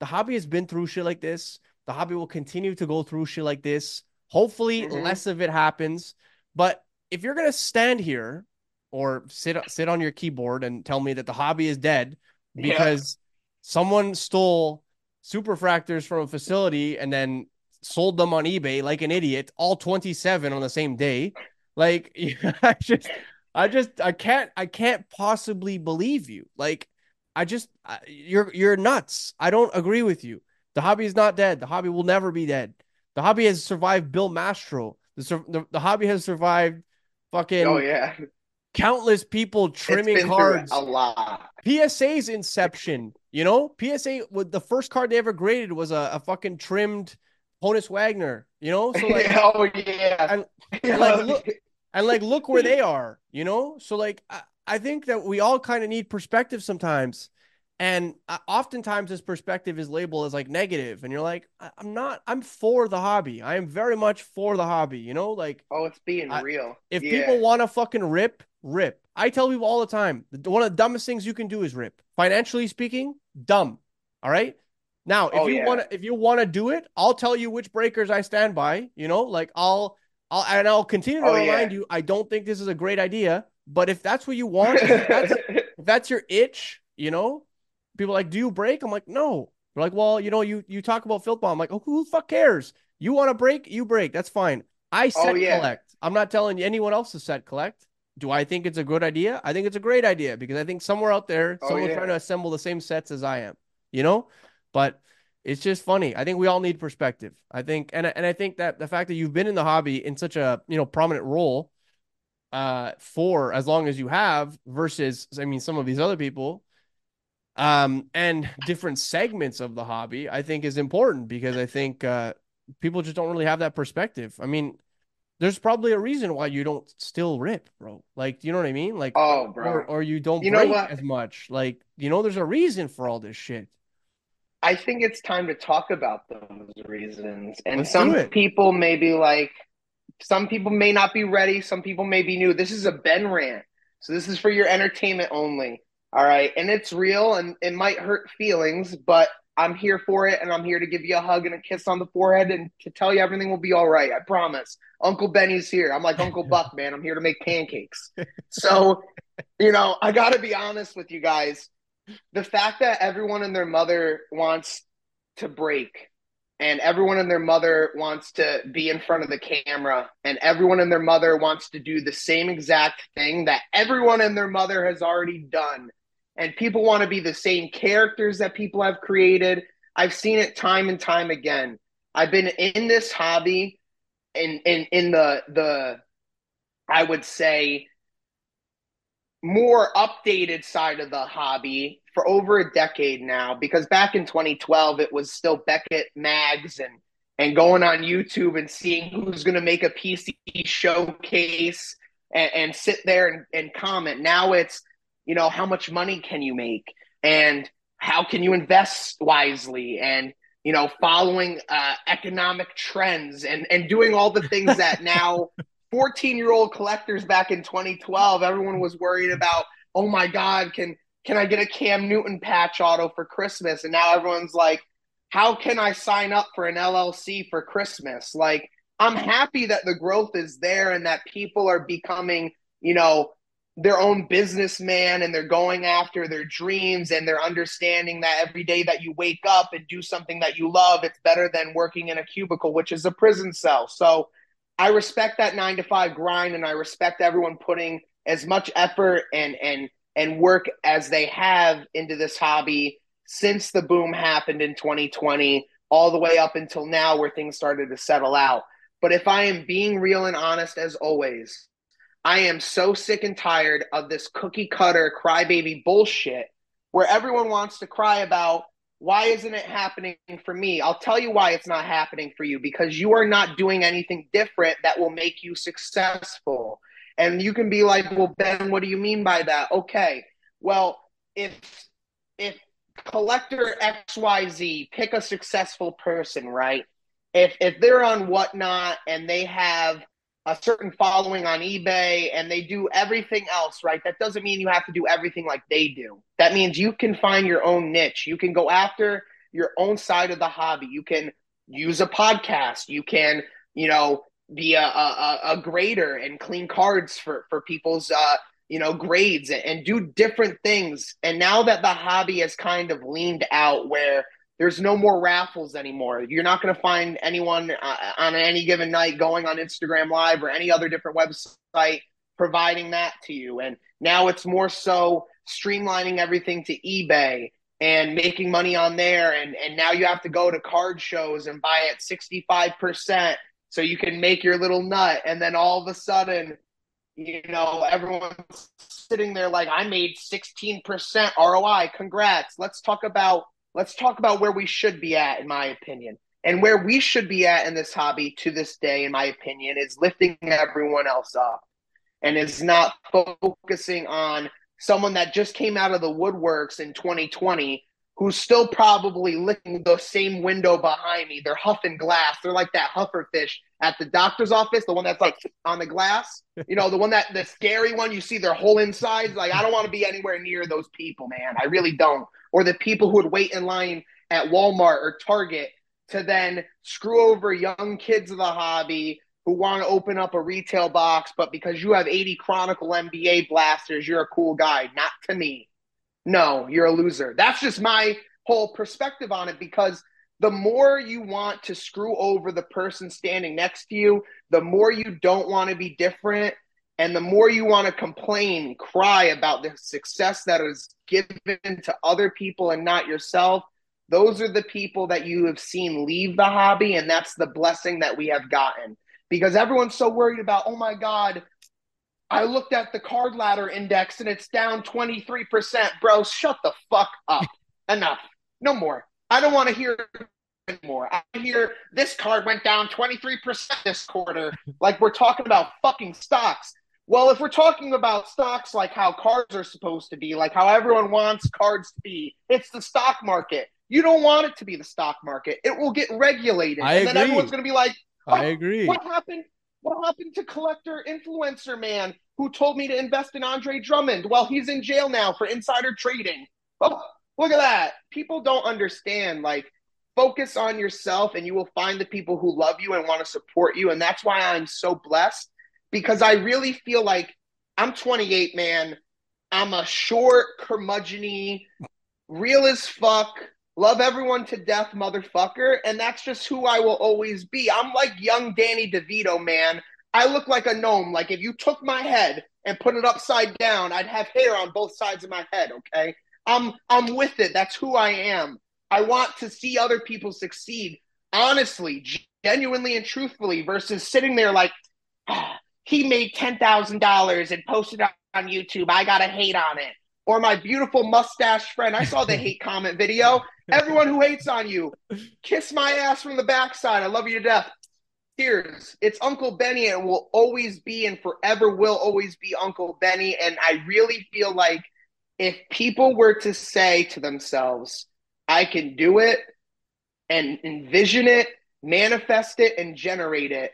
A: the hobby has been through shit like this. The hobby will continue to go through shit like this. Hopefully, mm-hmm. less of it happens. But if you're gonna stand here or sit sit on your keyboard and tell me that the hobby is dead because yeah. someone stole superfractors from a facility and then sold them on eBay like an idiot, all 27 on the same day. Like *laughs* I just I just I can't I can't possibly believe you. Like I just I, you're you're nuts. I don't agree with you. The hobby is not dead. The hobby will never be dead. The hobby has survived Bill Mastro. The the, the hobby has survived fucking
B: Oh yeah.
A: Countless people trimming cards.
B: A lot.
A: PSA's inception, you know, PSA with the first card they ever graded was a, a fucking trimmed Honus Wagner, you know? So *laughs* like
B: oh yeah.
A: And, *laughs* and like look *laughs* and like look where they are, you know? So like I, I think that we all kind of need perspective sometimes. And uh, oftentimes this perspective is labeled as like negative and you're like I, am not I'm for the hobby. I am very much for the hobby, you know? Like
B: Oh, it's being I, real.
A: If yeah. people want to fucking rip, rip. I tell people all the time, one of the dumbest things you can do is rip. Financially speaking, dumb. All right? Now, if oh, you yeah. want to, if you want to do it, I'll tell you which breakers I stand by. You know, like I'll, I'll, and I'll continue to oh, remind yeah. you. I don't think this is a great idea, but if that's what you want, if that's, *laughs* if that's your itch, you know, people like, do you break? I'm like, no. They're like, well, you know, you you talk about filth bomb. I'm like, oh, who the fuck cares? You want to break, you break. That's fine. I oh, set oh, yeah. collect. I'm not telling anyone else to set collect. Do I think it's a good idea? I think it's a great idea because I think somewhere out there, oh, someone's trying to assemble the same sets as I am. You know, but it's just funny. I think we all need perspective. I think, and and I think that the fact that you've been in the hobby in such a you know prominent role, uh, for as long as you have, versus I mean some of these other people, um, and different segments of the hobby, I think is important because I think uh, people just don't really have that perspective. I mean, there's probably a reason why you don't still rip, bro. Like, you know what I mean? Like,
B: oh, bro,
A: or, or you don't you break as much. Like, you know, there's a reason for all this shit.
B: I think it's time to talk about those reasons. And Let's some people may be like, some people may not be ready. Some people may be new. This is a Ben rant. So this is for your entertainment only. All right. And it's real and it might hurt feelings, but I'm here for it, and I'm here to give you a hug and a kiss on the forehead and to tell you everything will be all right. I promise. Uncle Benny's here. I'm like *laughs* Uncle Buck, man. I'm here to make pancakes. So, you know, I got to be honest with you guys. The fact that everyone and their mother wants to break and everyone and their mother wants to be in front of the camera and everyone and their mother wants to do the same exact thing that everyone and their mother has already done and people want to be the same characters that people have created. I've seen it time and time again. I've been in this hobby in in in the the I would say more updated side of the hobby for over a decade now because back in 2012 it was still Beckett mags and and going on YouTube and seeing who's going to make a PC showcase and, and sit there and, and comment. Now it's you know, how much money can you make and how can you invest wisely and you know, following uh, economic trends and and doing all the things that *laughs* now 14 year old collectors back in 2012 everyone was worried about oh my god can can i get a cam newton patch auto for christmas? And now everyone's like how can i sign up for an llc for christmas? Like i'm happy that the growth is there and that people are becoming you know their own businessman and they're going after their dreams and they're understanding that every day that you wake up and do something that you love, it's better than working in a cubicle, which is a prison cell. So I respect that nine to five grind and I respect everyone putting as much effort and and and work as they have into this hobby since the boom happened in 2020 all the way up until now where things started to settle out. But if I am being real and honest as always, I am so sick and tired of this cookie cutter crybaby bullshit where everyone wants to cry about why isn't it happening for me? I'll tell you why it's not happening for you because you are not doing anything different that will make you successful. And you can be like, "Well, Ben, what do you mean by that?" Okay. Well, if if collector XYZ pick a successful person, right? If if they're on whatnot and they have a certain following on eBay and they do everything else, right? That doesn't mean you have to do everything like they do. That means you can find your own niche. You can go after your own side of the hobby. You can use a podcast. You can, you know, be a, a, a grader and clean cards for, for people's, uh, you know, grades and, and do different things. And now that the hobby has kind of leaned out where – there's no more raffles anymore. You're not going to find anyone uh, on any given night going on Instagram Live or any other different website providing that to you. And now it's more so streamlining everything to eBay and making money on there. And, and now you have to go to card shows and buy at 65% so you can make your little nut. And then all of a sudden, you know, everyone's sitting there like, I made 16% ROI. Congrats. Let's talk about let's talk about where we should be at, in my opinion. And where we should be at in this hobby to this day, in my opinion, is lifting everyone else up and is not focusing on someone that just came out of the woodworks in 2020 who's still probably licking the same window behind me. They're huffing glass. They're like that huffer fish at the doctor's office, the one that's like on the glass. You know, the one that the scary one you see their whole insides. Like, I don't want to be anywhere near those people, man. I really don't. Or the people who would wait in line at Walmart or Target to then screw over young kids of the hobby who want to open up a retail box, but because you have 80 Chronicle NBA blasters, you're a cool guy. Not to me no, you're a loser. That's just my whole perspective on it because the more you want to screw over the person standing next to you, the more you don't want to be different, and the more you want to complain, cry about the success that is given to other people and not yourself. Those are the people that you have seen leave the hobby, and that's the blessing that we have gotten. Because everyone's so worried about, oh my God, I looked at the card ladder index and it's down 23%. Bro, shut the fuck up. *laughs* Enough. No more. I don't want to hear anymore. I hear this card went down 23% this quarter. like we're talking about fucking stocks. Well, if we're talking about stocks like how cards are supposed to be, like how everyone wants cards to be, it's the stock market. You don't want it to be the stock market. It will get regulated.
A: I
B: and
A: agree.
B: then everyone's going to be like,
A: I agree.
B: What happened? What happened to collector influencer man who told me to invest in Andre Drummond? Well, he's in jail now for insider trading. Oh, Look at that. People don't understand. Like, focus on yourself and you will find the people who love you and want to support you. And that's why I'm so blessed because I really feel like I'm 28, man. I'm a short, curmudgeony, real as fuck, love everyone to death motherfucker. And that's just who I will always be. I'm like young Danny DeVito, man. I look like a gnome. Like if you took my head and put it upside down, I'd have hair on both sides of my head, okay? I'm I'm with it. That's who I am. I want to see other people succeed honestly, genuinely and truthfully versus sitting there like ah, he made $10,000 and posted on YouTube. I got to hate on it. Or my beautiful mustache friend. I saw the *laughs* hate comment video. Everyone who hates on you, kiss my ass from the backside. I love you to death. Cheers. It's Uncle Benny and will always be and forever will always be Uncle Benny. And I really feel like if people were to say to themselves, I can do it and envision it, manifest it, and generate it,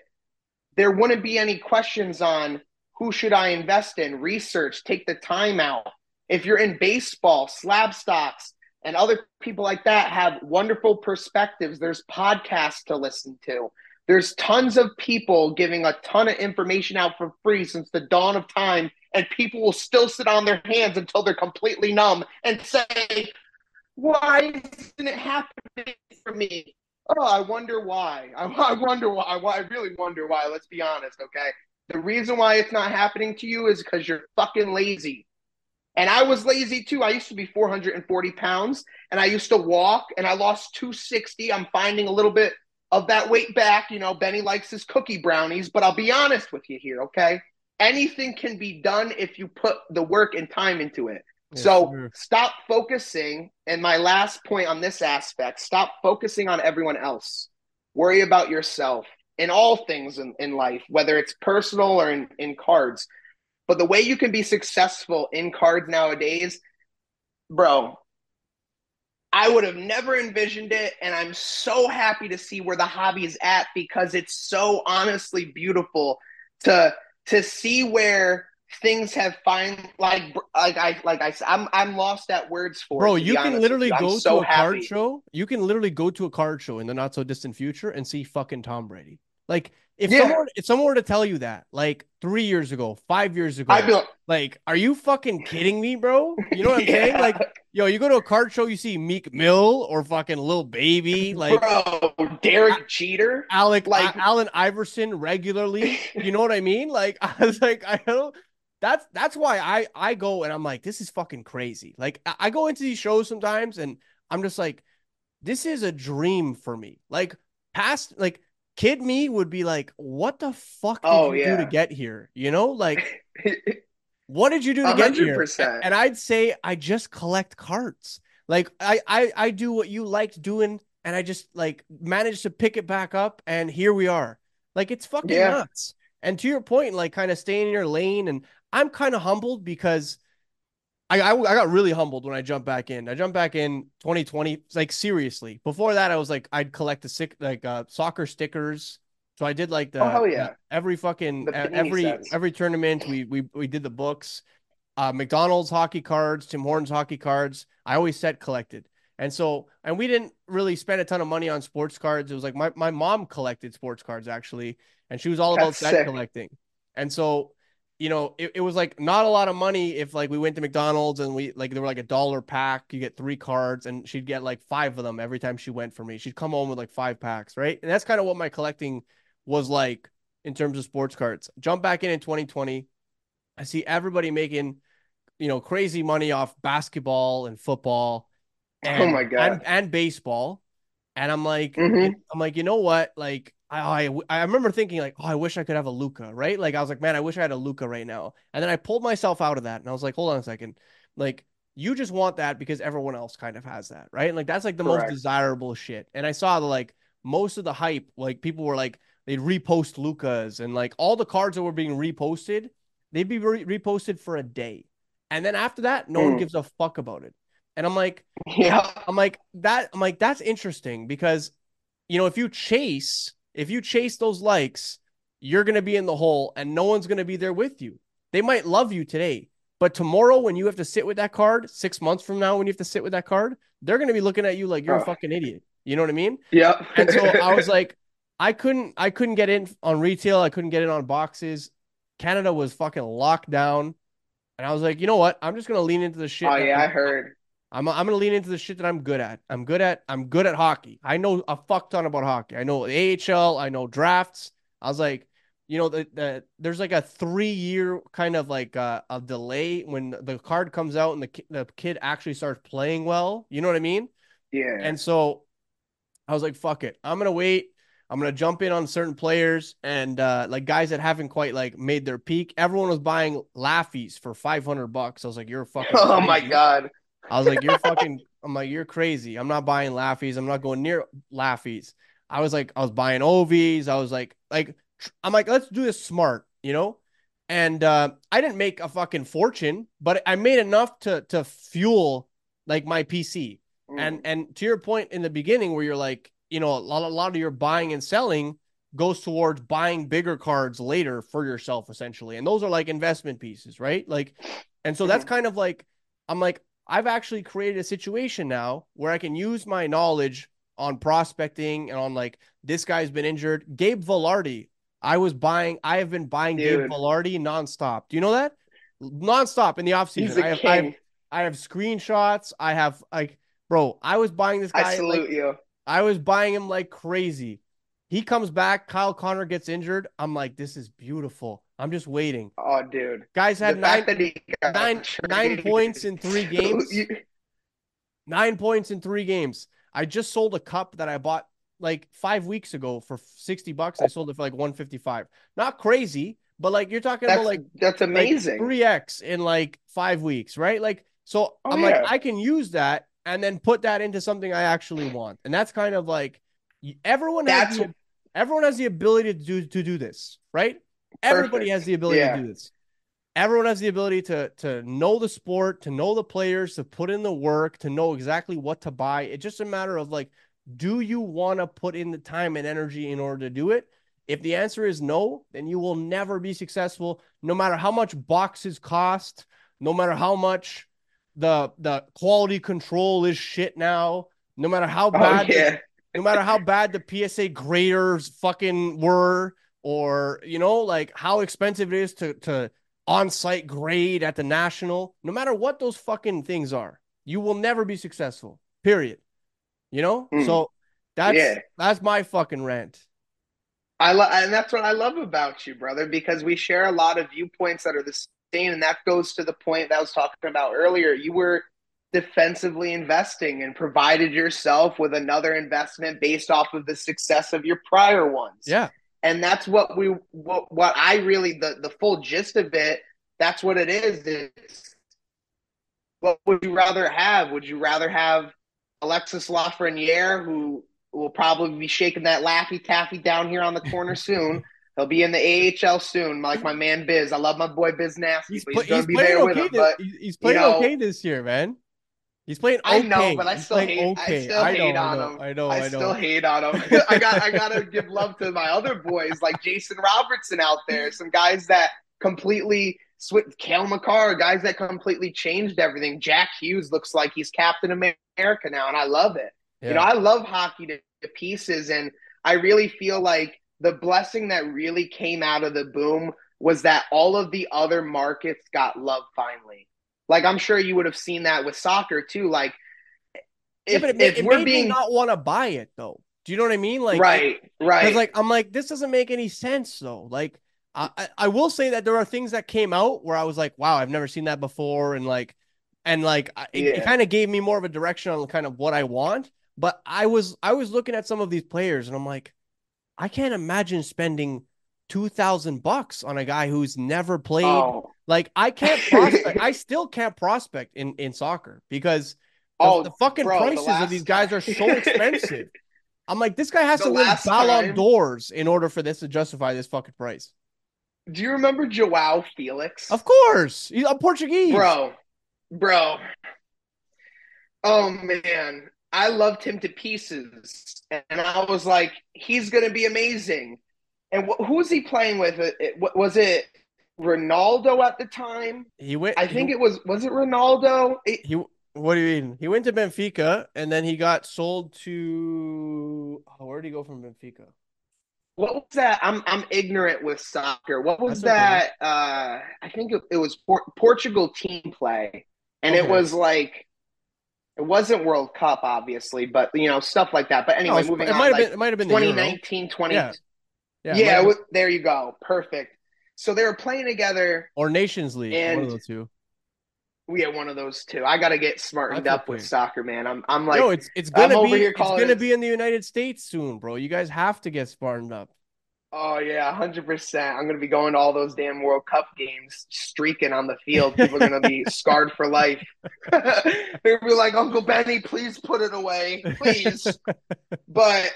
B: there wouldn't be any questions on who should I invest in, research, take the time out. If you're in baseball, Slabstox, and other people like that have wonderful perspectives, there's podcasts to listen to. There's tons of people giving a ton of information out for free since the dawn of time, and people will still sit on their hands until they're completely numb and say, Why isn't it happening for me? Oh, I wonder why. *laughs* I, I wonder why. I really wonder why. Let's be honest, okay? The reason why it's not happening to you is because you're fucking lazy. And I was lazy too. I used to be 440 pounds and I used to walk and I lost 260. I'm finding a little bit of that weight back. You know, Benny likes his cookie brownies, but I'll be honest with you here, okay? Anything can be done if you put the work and time into it. Yes, so sir. stop focusing. And my last point on this aspect stop focusing on everyone else. Worry about yourself in all things in, in life, whether it's personal or in, in cards. But the way you can be successful in cards nowadays, bro, I would have never envisioned it. And I'm so happy to see where the hobby is at because it's so honestly beautiful to to see where things have find like like I like I I'm I'm lost at words for
A: bro. You can literally go so to a happy. card show. You can literally go to a card show in the not so distant future and see fucking Tom Brady. Like if yeah. someone if someone were to tell you that like three years ago, five years ago, I'd be like, like, are you fucking kidding me, bro? You know what I'm yeah. *laughs* saying? Like, yo, you go to a card show, you see Meek Mill or fucking Lil Baby, like
B: bro, Derek Jeter,
A: Alec, like Allen Iverson regularly. You know what I mean? Like, *laughs* I was like, I don't that's that's why I I go and I'm like, this is fucking crazy. Like I go into these shows sometimes and I'm just like, this is a dream for me. Like past like kid me would be like, what the fuck did oh, you yeah. do to get here? You know, like *laughs* what did you do to 100%. get here? And I'd say I just collect cards. Like I I I do what you liked doing and I just like managed to pick it back up and here we are. Like it's fucking yeah. nuts. And to your point, like kind of staying in your lane and I'm kind of humbled because I, I, I got really humbled when I jumped back in. I jumped back in 2020, like seriously. Before that, I was like, I'd collect the sick like uh, soccer stickers. So I did like the
B: oh yeah
A: every fucking every sets. every tournament we we we did the books, uh, McDonald's hockey cards, Tim Hortons hockey cards. I always set collected, and so and we didn't really spend a ton of money on sports cards. It was like my my mom collected sports cards actually, and she was all That's about set collecting, and so you know, it, it was like not a lot of money if like we went to McDonald's and we like they were like a dollar pack. You get three cards and she'd get like five of them every time she went for me. She'd come home with like five packs, right? And that's kind of what my collecting was like in terms of sports cards. Jump back in in 2020. I see everybody making, you know, crazy money off basketball and football.
B: Oh and, oh my god.
A: And, and baseball. And I'm like, mm-hmm. I'm like, you know what? Like I, I, I remember thinking like, oh, I wish I could have a Luka, right? Like I was like, man, I wish I had a Luka right now. And then I pulled myself out of that, and I was like, hold on a second, like you just want that because everyone else kind of has that, right? And like that's like the Correct. most desirable shit. And I saw the like most of the hype, like people were like they'd repost Luka's and like all the cards that were being reposted, they'd be re- reposted for a day, and then after that, no mm. one gives a fuck about it. And I'm like, *laughs*
B: yeah,
A: I'm like that. I'm like that's interesting because you know if you chase if you chase those likes, you're going to be in the hole and no one's going to be there with you. They might love you today, But tomorrow, when you have to sit with that card, six months from now, when you have to sit with that card, they're going to be looking at you like you're oh. a uh, fucking idiot. You know what I mean?
B: Yeah.
A: and so I was *laughs* like, I couldn't, I couldn't get in on retail. I couldn't get in on boxes. Canada was fucking locked down. And I was like, you know what? I'm just going to lean into the shit.
B: Oh, yeah, I heard.
A: I'm, I'm going to lean into the shit that I'm good at. I'm good at, I'm good at hockey. I know a fuck ton about hockey. I know AHL. I know drafts. I was like, you know, the, the there's like a three year kind of like uh, a delay when the card comes out and the the kid actually starts playing well. You know what I mean?
B: Yeah.
A: And so I was like, fuck it, I'm gonna wait. I'm gonna jump in on certain players and uh, like guys that haven't quite like made their peak. Everyone was buying Laffys for 500 bucks. I was like, you're fucking. *laughs*
B: Oh my god.
A: I was like, you're fucking. I'm like, you're crazy. I'm not buying Laffys. I'm not going near Laffys. I was like, I was buying Ovies. I was like, like I'm like, let's do this smart, you know? And uh, I didn't make a fucking fortune, but I made enough to to fuel like my PC. Mm. And and to your point in the beginning, where you're like, you know, a lot, a lot of your buying and selling goes towards buying bigger cards later for yourself, essentially. And those are like investment pieces, right? Like, and so that's mm-hmm. kind of like, I'm like, I've actually created a situation now where I can use my knowledge on prospecting and on like this guy's been injured. Gabe Vilardi I was buying, I have been buying Dude. Gabe Vilardi nonstop. Do you know that? Nonstop in the offseason. I have, I have I have screenshots. I have like, bro, I was buying this guy.
B: I salute
A: like,
B: you.
A: I was buying him like crazy. He comes back. Kyle Connor gets injured. I'm like, this is beautiful. I'm just waiting.
B: Oh, dude.
A: Guys had nine, nine, nine points in three *laughs* games. nine points in three games. I just sold a cup that I bought like five weeks ago for 60 bucks. I sold it for like 155. Not crazy, but like you're talking
B: that's,
A: about like
B: that's amazing.
A: Like 3x in like five weeks, right? Like, so oh, I'm yeah. like, I can use that and then put that into something I actually want. And that's kind of like everyone that's has the, everyone has the ability to do to do this, right? Perfect. Everybody has the ability yeah. to do this. Everyone has the ability to to know the sport, to know the players, to put in the work, to know exactly what to buy. It's just a matter of like do you want to put in the time and energy in order to do it? If the answer is no, then you will never be successful, no matter how much boxes cost, no matter how much the the quality control is shit now, no matter how oh, bad, oh, yeah. the, no matter how bad the PSA graders fucking were, or you know, like how expensive it is to to on-site grade at the national, no matter what those fucking things are, you will never be successful. Period. You know, mm. so that's yeah. that's my fucking rant.
B: I love, and that's what I love about you, brother, because we share a lot of viewpoints that are the same, and that goes to the point that I was talking about earlier. You were defensively investing and provided yourself with another investment based off of the success of your prior ones.
A: Yeah.
B: And that's what we what, what I really the the full gist of it, that's what it is. It's what would you rather have? Would you rather have Alexis Lafreniere, who will probably be shaking that Laffy Taffy down here on the corner *laughs* soon. He'll be in the AHL soon, like my man Biz. I love my boy Biz Nasty, he's, he's going to be there okay with him.
A: This, but, he's playing you know, okay this year, man. He's playing okay. I
B: know, but I still hate. Okay. I still I hate on him.
A: I know. I,
B: I still hate on him. *laughs* I got. I got to give love to my other boys like Jason Robertson out there. Some guys that completely switch Cale Makar, guys that completely changed everything. Jack Hughes looks like he's Captain America now, and I love it. Yeah. You know, I love hockey to, to pieces, and I really feel like the blessing that really came out of the boom was that all of the other markets got love finally. Like I'm sure you would have seen that with soccer too. Like,
A: if, yeah, it, if it we're being... not want to buy it though. Do you know what I mean? Like,
B: right, right.
A: Like I'm like, this doesn't make any sense though. Like, I, I will say that there are things that came out where I was like, wow, I've never seen that before. And like, and like, it, yeah. it kind of gave me more of a direction on kind of what I want. But I was, I was looking at some of these players and I'm like, I can't imagine spending 2000 bucks on a guy who's never played. Oh. Like I can't *laughs* prospect. I still can't prospect in, in soccer because the, oh, the fucking bro, prices the last... of these guys are so *laughs* expensive. I'm like, this guy has the to win Ballon d'Ors in order for this to justify this fucking price.
B: Do you remember Joao Felix?
A: Of course. He's a Portuguese.
B: Bro. Bro. Oh man. I loved him to pieces. And I was like, he's going to be amazing. And wh- who was he playing with? Uh, it, it, was it Ronaldo at the time.
A: He went.
B: I think
A: he,
B: it was was it Ronaldo? It,
A: he. What do you mean? He went to Benfica and then he got sold to. Oh, where did he go from Benfica?
B: What was that? I'm I'm ignorant with soccer. What was
A: That's
B: that? Uh, I think it, it was Por- Portugal team play, and it was like it wasn't World Cup, obviously, but you know stuff like that. But anyway,
A: it's-
B: moving
A: it
B: on.
A: might have
B: like,
A: been. It might have been
B: 2019, 20.
A: Yeah.
B: Yeah,
A: Yeah, it might have
B: it
A: been-
B: was- there you go. Perfect. So they were playing together.
A: or Nations League. one of those two.
B: We had one of those too. I got to get smartened up with soccer, man. I'm I'm like
A: no, it's it's gonna
B: over
A: be it's gonna
B: it-
A: be in the United States soon, bro. You guys have to get smartened up.
B: Oh yeah, hundred percent. I'm gonna be going to all those damn World Cup games, streaking on the field. People are gonna be *laughs* scarred for life. *laughs* They're gonna be like, Uncle Benny, please put it away, please. *laughs* but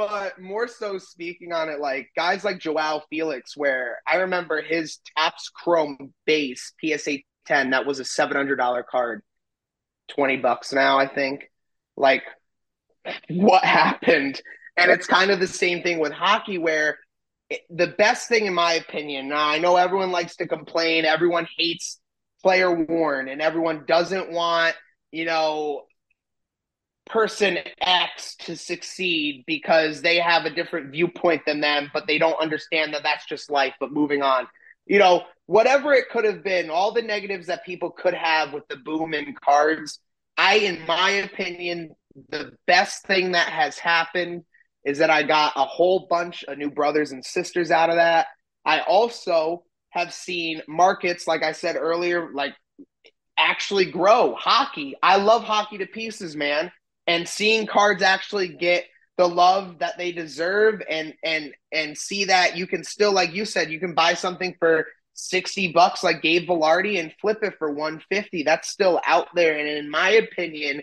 B: but more so speaking on it, like guys like Joao Felix, where I remember his Topps Chrome base PSA 10, that was a seven hundred dollar card, twenty bucks now, I think. Like, what happened? And it's kind of the same thing with hockey, where it, the best thing, in my opinion, now I know everyone likes to complain, everyone hates player worn, and everyone doesn't want, you know, person X to succeed because they have a different viewpoint than them, but they don't understand that that's just life. But moving on, you know, whatever it could have been, all the negatives that people could have with the boom in cards, I, in my opinion, the best thing that has happened is that I got a whole bunch of new brothers and sisters out of that. I also have seen markets, like I said earlier, like actually grow. Hockey, I love hockey to pieces, man. And seeing cards actually get the love that they deserve and and and see that you can still, like you said, you can buy something for 60 bucks like Gabe Vilardi and flip it for 150. That's still out there. And in my opinion,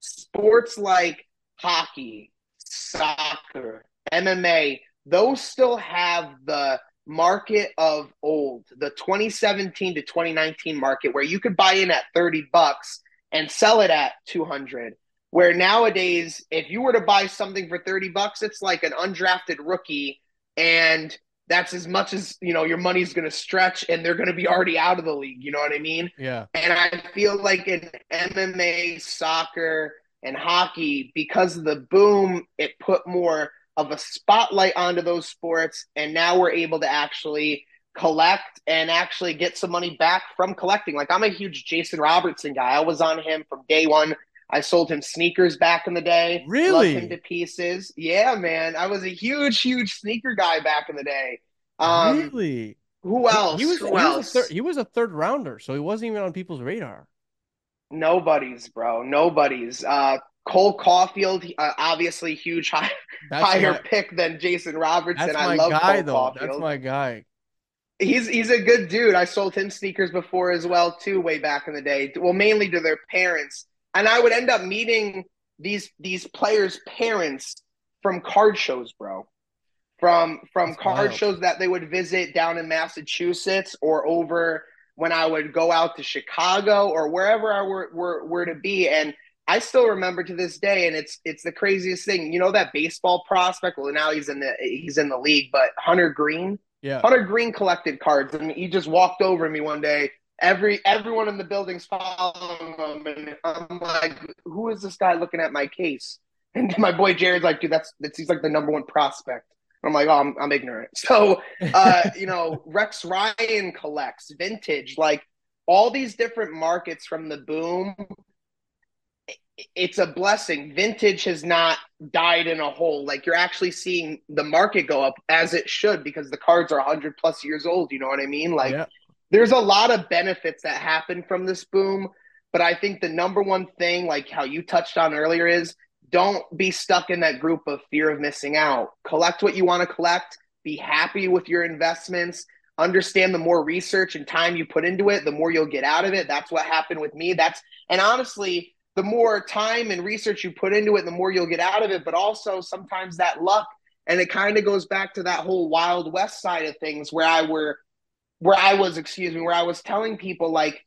B: sports like hockey, soccer, MMA, those still have the market of old, the 2017 to 2019 market where you could buy in at 30 bucks and sell it at 200. Where nowadays, if you were to buy something for 30 bucks, it's like an undrafted rookie and that's as much as, you know, your money's going to stretch and they're going to be already out of the league, you know what I mean?
A: Yeah.
B: And I feel like in MMA, soccer, and hockey, because of the boom, it put more of a spotlight onto those sports. And now we're able to actually collect and actually get some money back from collecting. Like I'm a huge Jason Robertson guy. I was on him from day one. I sold him sneakers back in the day.
A: Really?
B: Love him to pieces. Yeah, man. I was a huge, huge sneaker guy back in the day. Um,
A: really?
B: Who else?
A: He was
B: Who
A: he was,
B: else?
A: a third, he was a third rounder, so he wasn't even on people's radar.
B: Nobody's, bro. Nobody's. Uh, Cole Caufield, uh, obviously huge high, higher
A: my,
B: pick than Jason Robertson. I love
A: guy
B: Cole
A: though.
B: Caufield.
A: That's my guy.
B: He's he's a good dude. I sold him sneakers before as well too, way back in the day. Well, mainly to their parents, and I would end up meeting these these players' parents from card shows, bro. From from
A: That's
B: card
A: wild.
B: shows that they would visit down in Massachusetts or over when I would go out to Chicago or wherever I were were, were to be, and I still remember to this day, and it's it's the craziest thing. You know that baseball prospect? Well, now he's in the he's in the league, but Hunter Greene.
A: Yeah.
B: Hunter Greene collected cards, and he just walked over me one day. Every everyone in the building's following him, and I'm like, "Who is this guy looking at my case?" And my boy Jared's like, "Dude, that's that's he's like the number one prospect." I'm like, "Oh, I'm, I'm ignorant." *laughs* So, uh, you know, Rex Ryan collects vintage, like all these different markets from the boom. It's a blessing. Vintage has not died in a hole. Like you're actually seeing the market go up as it should because the cards are 100 plus years old. You know what I mean? Like
A: yeah.
B: there's a lot of benefits that happen from this boom. But I think the number one thing, like how you touched on earlier, is don't be stuck in that group of fear of missing out. Collect what you want to collect, be happy with your investments, understand the more research and time you put into it, the more you'll get out of it. That's what happened with me. That's and honestly, the more time and research you put into it, the more you'll get out of it. But also sometimes that luck. And it kind of goes back to that whole Wild West side of things where I were where I was, excuse me, where I was telling people like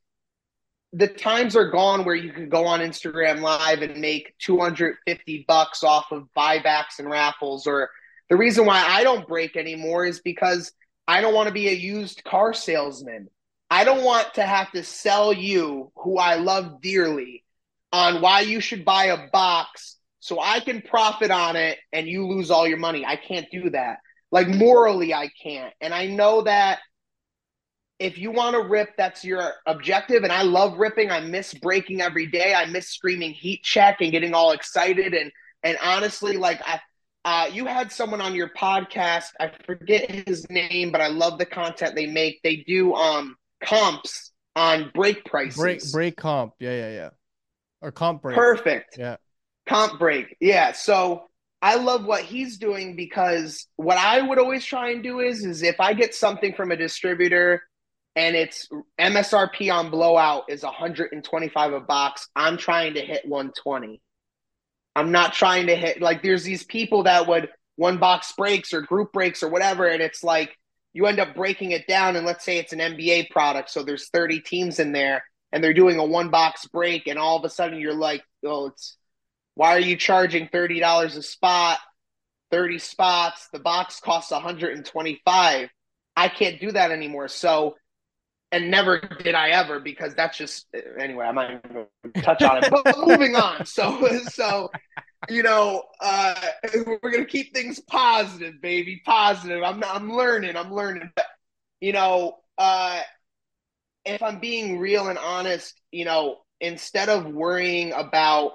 B: the times are gone where you could go on Instagram live and make 250 bucks off of buybacks and raffles or the reason why I don't break anymore is because I don't want to be a used car salesman. I don't want to have to sell you, who I love dearly, on why you should buy a box so I can profit on it and you lose all your money. I can't do that. Like morally, I can't. And I know that if you want to rip, that's your objective. And I love ripping. I miss breaking every day. I miss screaming heat check and getting all excited. And and honestly, like I uh, you had someone on your podcast. I forget his name, but I love the content they make. They do um comps on break prices.
A: Break break comp. Yeah, yeah, yeah. Or comp break.
B: Perfect.
A: Yeah.
B: Comp break. Yeah. So I love what he's doing because what I would always try and do is is if I get something from a distributor and it's MSRP on blowout is 125 a box, I'm trying to hit 120. I'm not trying to hit like there's these people that would one box breaks or group breaks or whatever and it's like you end up breaking it down and let's say it's an NBA product so there's 30 teams in there and they're doing a one box break and all of a sudden you're like oh it's why are you charging $30 a spot 30 spots? The box costs 125 I can't do that anymore. So and never did I ever because that's just anyway. I might even touch on it, but *laughs* moving on. So, so you know, uh, we're gonna keep things positive, baby, positive. I'm I'm learning, I'm learning. But you know, uh, if I'm being real and honest, you know, instead of worrying about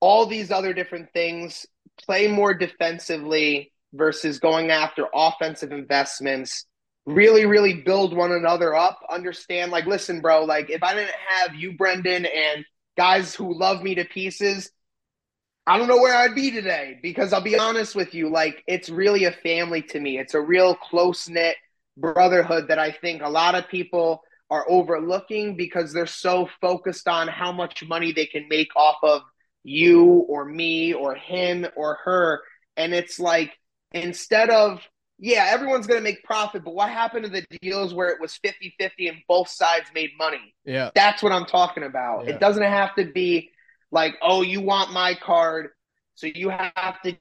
B: all these other different things, play more defensively versus going after offensive investments really, really build one another up. Understand, like, listen, bro, like, if I didn't have you, Brendan, and guys who love me to pieces, I don't know where I'd be today because I'll be honest with you, like, it's really a family to me. It's a real close knit brotherhood that I think a lot of people are overlooking because they're so focused on how much money they can make off of you or me or him or her. And it's like, instead of yeah, everyone's going to make profit, but what happened to the deals where it was 50 50 and both sides made money?
A: Yeah.
B: That's what I'm talking about. Yeah. It doesn't have to be like, oh, you want my card, so you have to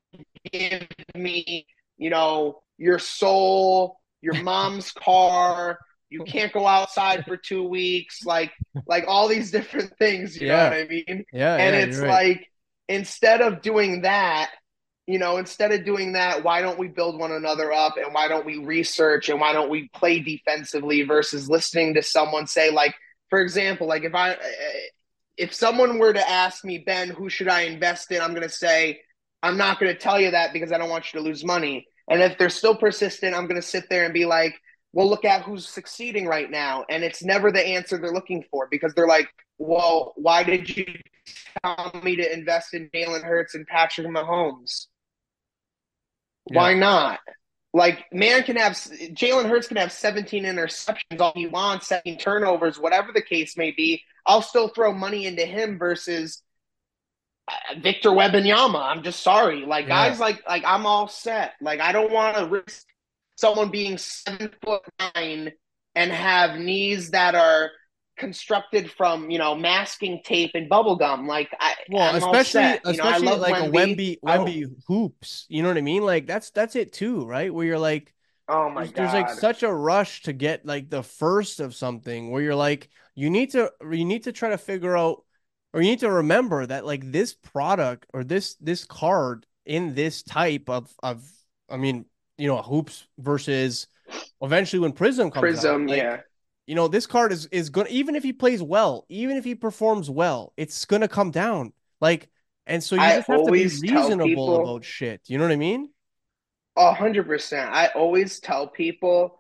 B: give me, you know, your soul, your *laughs* mom's car. You can't go outside for two weeks, like like all these different things. You yeah. know what I mean?
A: Yeah.
B: And
A: yeah,
B: it's right. like instead of doing that, you know, instead of doing that, why don't we build one another up and why don't we research and why don't we play defensively versus listening to someone say, like, for example, like if I, if someone were to ask me, Ben, who should I invest in? I'm going to say, I'm not going to tell you that because I don't want you to lose money. And if they're still persistent, I'm going to sit there and be like, well, look at who's succeeding right now. And it's never the answer they're looking for because they're like, well, why did you tell me to invest in Jalen Hurts and Patrick Mahomes? Why yeah. not? Like, man can have Jalen Hurts can have 17 interceptions all he wants, 17 turnovers, whatever the case may be. I'll still throw money into him versus uh, Victor Wembanyama. I'm just sorry. Like yeah. guys like like I'm all set. Like I don't want to risk someone being seven foot nine and have knees that are constructed from you know masking tape and bubble gum. Like I,
A: well,
B: I'm
A: especially especially know, like Wemby. a Wemby Wemby hoops. You know what I mean? Like that's that's it too, right? Where you're like,
B: oh my
A: there's,
B: god,
A: there's like such a rush to get like the first of something where you're like, you need to you need to try to figure out or you need to remember that like this product or this this card in this type of of I mean you know hoops versus eventually when Prizm comes
B: Prizm,
A: out, like,
B: yeah
A: you know, this card is is going even if he plays well, even if he performs well, it's gonna come down. Like, and so you
B: I
A: just have to be reasonable people, about shit. You know what I mean?
B: A hundred percent. I always tell people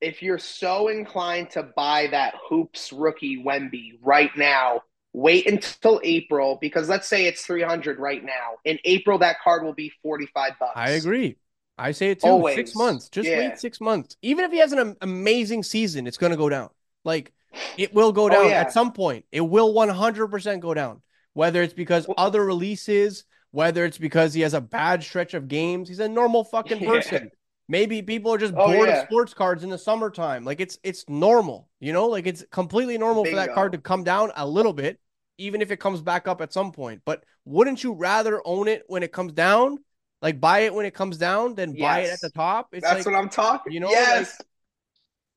B: if you're so inclined to buy that hoops rookie Wemby right now, wait until April because let's say it's 300 right now. In April, that card will be 45 bucks.
A: I agree. I say it too. Always. Six months. Just yeah. wait six months. Even if he has an amazing season, it's going to go down. Like it will go oh, down oh, yeah. at some point. It will 100% go down. Whether it's because well, other releases, whether it's because he has a bad stretch of games, he's a normal fucking *laughs* person. Yeah. Maybe people are just oh, bored of sports cards in the summertime. Like it's it's normal, you know, like it's completely normal Bingo. for that card to come down a little bit, even if it comes back up at some point. But wouldn't you rather own it when it comes down Like buy it when it comes down, then buy it at the top. It's
B: That's
A: like
B: what I'm talking.
A: you know,
B: yes,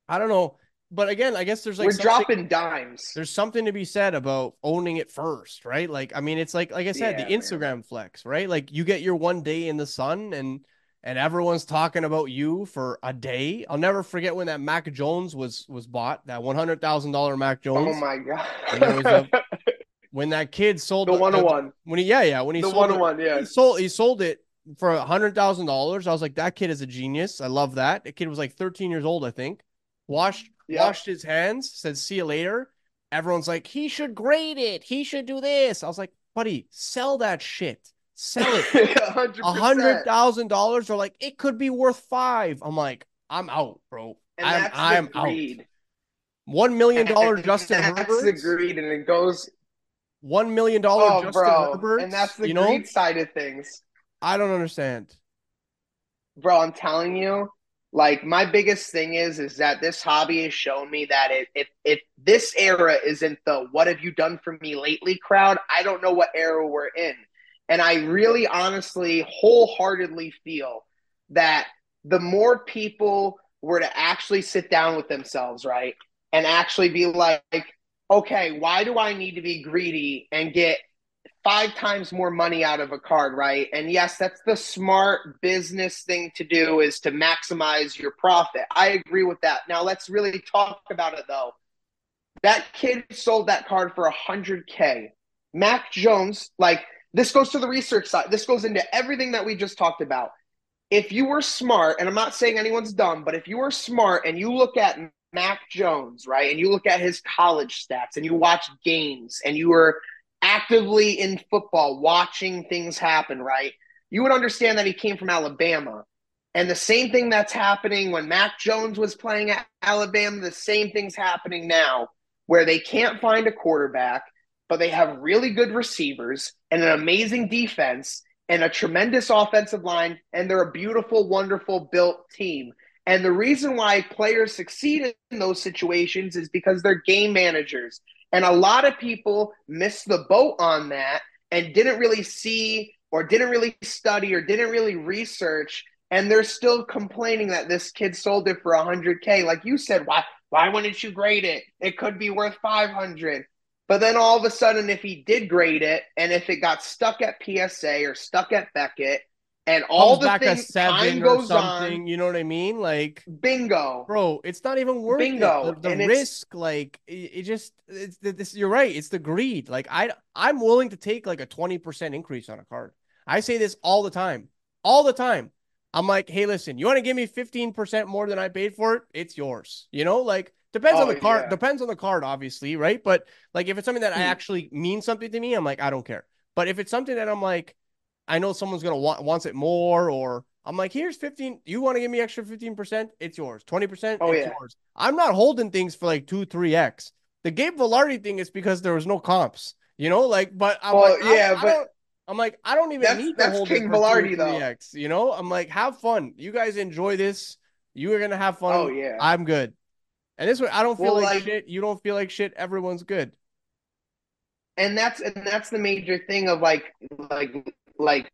A: I don't know. But again, I guess there's like
B: we're dropping dimes.
A: there's something to be said about owning it first, right? Like, I mean, it's like like I said,
B: Yeah,
A: the
B: man.
A: Instagram flex, right? Like you get your one day in the sun and and everyone's talking about you for a day. I'll never forget when that Mac Jones was was bought, that one hundred thousand dollar Mac
B: oh
A: Jones.
B: Oh my god,
A: And there was a- *laughs* when that kid sold
B: the one on one,
A: When he yeah, yeah, when he
B: the
A: sold
B: one on one, yeah.
A: he sold he sold it for a hundred thousand dollars. I was like, that kid is a genius. I love that. The kid was like 13 years old, I think. Washed washed his hands, said see you later. Everyone's like, he should grade it. He should do this. I was like, buddy, sell that shit. Sell it. *laughs*
B: A hundred
A: A hundred
B: percent.
A: thousand dollars or like it could be worth five. I'm like, I'm out, bro.
B: And
A: I'm
B: that's
A: I'm out. One million *laughs* dollar Justin
B: that's
A: Herbert.
B: the greed, and it goes,
A: One million dollar
B: oh,
A: Justin
B: bro,
A: Herbert.
B: and that's the
A: you know,
B: greed side of things.
A: I don't understand.
B: bro i'm telling you like my biggest thing is is that this hobby has shown me that it, if if this era isn't the what have you done for me lately crowd i don't know what era we're in and i really honestly wholeheartedly feel that the more people were to actually sit down with themselves right and actually be like okay why do i need to be greedy and get five times more money out of a card, right? And yes, that's the smart business thing to do is to maximize your profit. I agree with that. Now let's really talk about it though. That kid sold that card for 100k. Mac Jones, like this goes to the research side. This goes into everything that we just talked about. If you were smart, and I'm not saying anyone's dumb, but if you were smart and you look at Mac Jones, right, and you look at his college stats and you watch games and you were actively in football watching things happen, right? You would understand that he came from Alabama. And the same thing that's happening when Mac Jones was playing at Alabama, the same thing's happening now, where they can't find a quarterback, but they have really good receivers and an amazing defense and a tremendous offensive line, and they're a beautiful, wonderful built team. And the reason why players succeed in those situations is because they're game managers. And a lot of people missed the boat on that and didn't really see or didn't really study or didn't really research. And they're still complaining that this kid sold it for 100K. Like you said, why, why wouldn't you grade it? It could be worth 500. But then all of a sudden, if he did grade it and if it got stuck at PSA or stuck at Beckett and all the
A: back a
B: things
A: seven
B: time
A: or
B: goes
A: something.
B: on,
A: You know what I mean? Like
B: bingo.
A: bro it's not even worth
B: Bingo.
A: it the, the risk like it, it just it's this you're right it's the greed like i i'm willing to take like a 20% increase on a card i say this all the time all the time i'm like hey listen you want to give me 15% more than i paid for it it's yours you know like depends on
B: Oh,
A: the card
B: yeah.
A: depends on the card obviously right but like if it's something that i
B: Hmm.
A: actually means something to me i'm like i don't care but if it's something that i'm like I know someone's gonna want wants it more, or I'm like, here's 15. You want to give me extra 15%? It's yours. 20%?
B: Oh,
A: it's
B: yeah.
A: yours. I'm not holding things for like two, three X. The Gabe Vilardi thing is because there was no comps, you know, like, but I'm
B: Well,
A: like,
B: yeah,
A: I
B: but-
A: don't- I'm like, I don't even
B: That's-
A: need to
B: that's
A: hold
B: King
A: it for two or
B: Vilardi, though.
A: 3X, you know? I'm like, have fun. You guys enjoy this. You are gonna have fun.
B: Oh, yeah.
A: I'm good. And this way, I don't feel
B: Well,
A: like,
B: like-
A: shit. You don't feel like shit. Everyone's good.
B: and that's and that's the major thing of like like like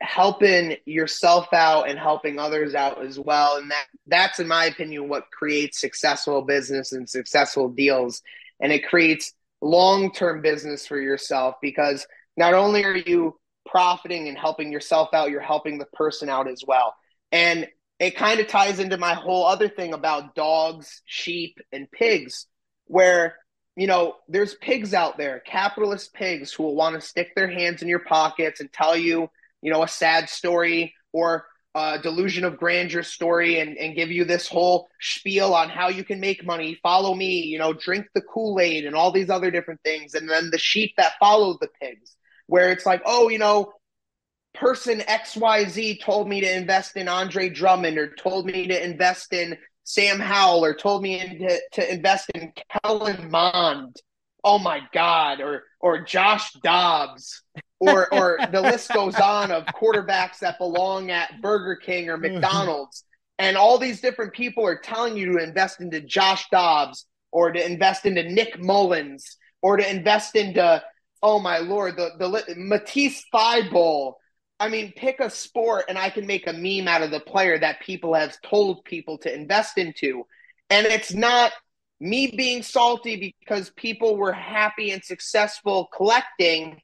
B: helping yourself out and helping others out as well. And that that's in my opinion what creates successful business and successful deals. And it creates long-term business for yourself because not only are you profiting and helping yourself out you're helping the person out as well. And it kind of ties into my whole other thing about dogs sheep and pigs where you know, there's pigs out there, capitalist pigs who will want to stick their hands in your pockets and tell you, you know, a sad story or a delusion of grandeur story and, and give you this whole spiel on how you can make money. Follow me, you know, drink the Kool Aid and all these other different things. And then the sheep that follow the pigs, where it's like, oh, you know, person XYZ told me to invest in Andre Drummond or told me to invest in Sam Howell or told me to, to invest in Kellen Mond. Oh my God, or or Josh Dobbs, or or the list goes on of quarterbacks that belong at Burger King or *laughs* McDonald's, and all these different people are telling you to invest into Josh Dobbs or to invest into Nick Mullens or to invest into oh my lord the the Matisse Bowl I mean, pick a sport and I can make a meme out of the player that people have told people to invest into. And it's not me being salty because people were happy and successful collecting.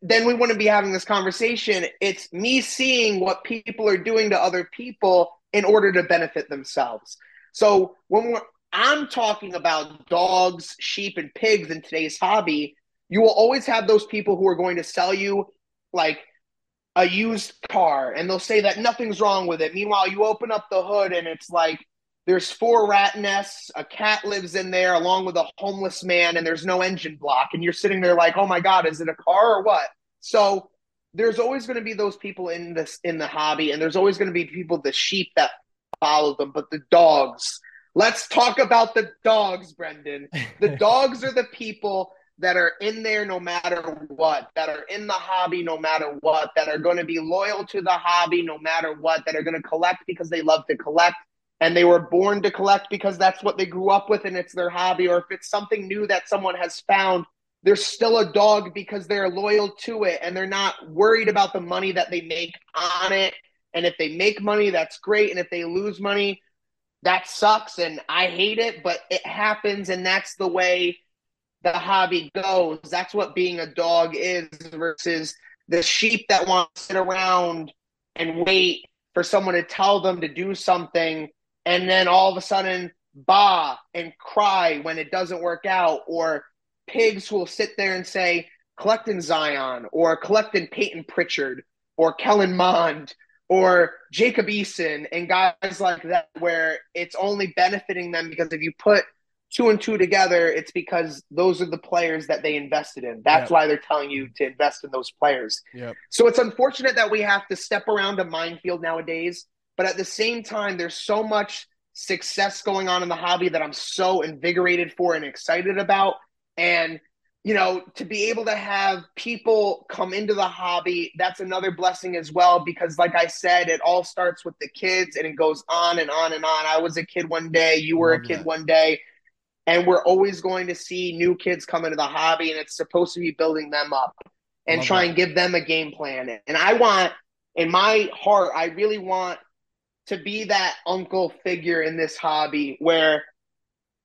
B: Then we wouldn't be having this conversation. It's me seeing what people are doing to other people in order to benefit themselves. So when we're, I'm talking about dogs, sheep, and pigs in today's hobby, you will always have those people who are going to sell you like a used car and they'll say that nothing's wrong with it. Meanwhile, you open up the hood and it's like there's four rat nests, a cat lives in there along with a homeless man, and there's no engine block. And you're sitting there like, oh my God, is it a car or what? So there's always going to be those people in this in the hobby, and there's always going to be people, the sheep that follow them, but the dogs. Let's talk about the dogs, Brendan. The *laughs* dogs are the people that are in there no matter what, that are in the hobby no matter what, that are going to be loyal to the hobby no matter what, that are going to collect because they love to collect and they were born to collect because that's what they grew up with and it's their hobby, or if it's something new that someone has found, they're still a dog because they're loyal to it and they're not worried about the money that they make on it. And if they make money, that's great. And if they lose money, that sucks and I hate it, but it happens and that's the way the hobby goes. That's what being a dog is versus the sheep that want to sit around and wait for someone to tell them to do something and then all of a sudden bah and cry when it doesn't work out or pigs will sit there and say collecting Zion or collecting Payton Pritchard or Kellen Mond or Jacob Eason and guys like that where it's only benefiting them because if you put two and two together, it's because those are the players that they invested in. That's yep. why they're telling you to invest in those players.
A: Yep.
B: So it's unfortunate that we have to step around a minefield nowadays, but at the same time, there's so much success going on in the hobby that I'm so invigorated for and excited about. And you know, to be able to have people come into the hobby, that's another blessing as well. Because, like I said, it all starts with the kids and it goes on and on and on. I was a kid one day, you were a kid that. one day and we're always going to see new kids come into the hobby and it's supposed to be building them up and Love try that. and give them a game plan and i want in my heart i really want to be that uncle figure in this hobby where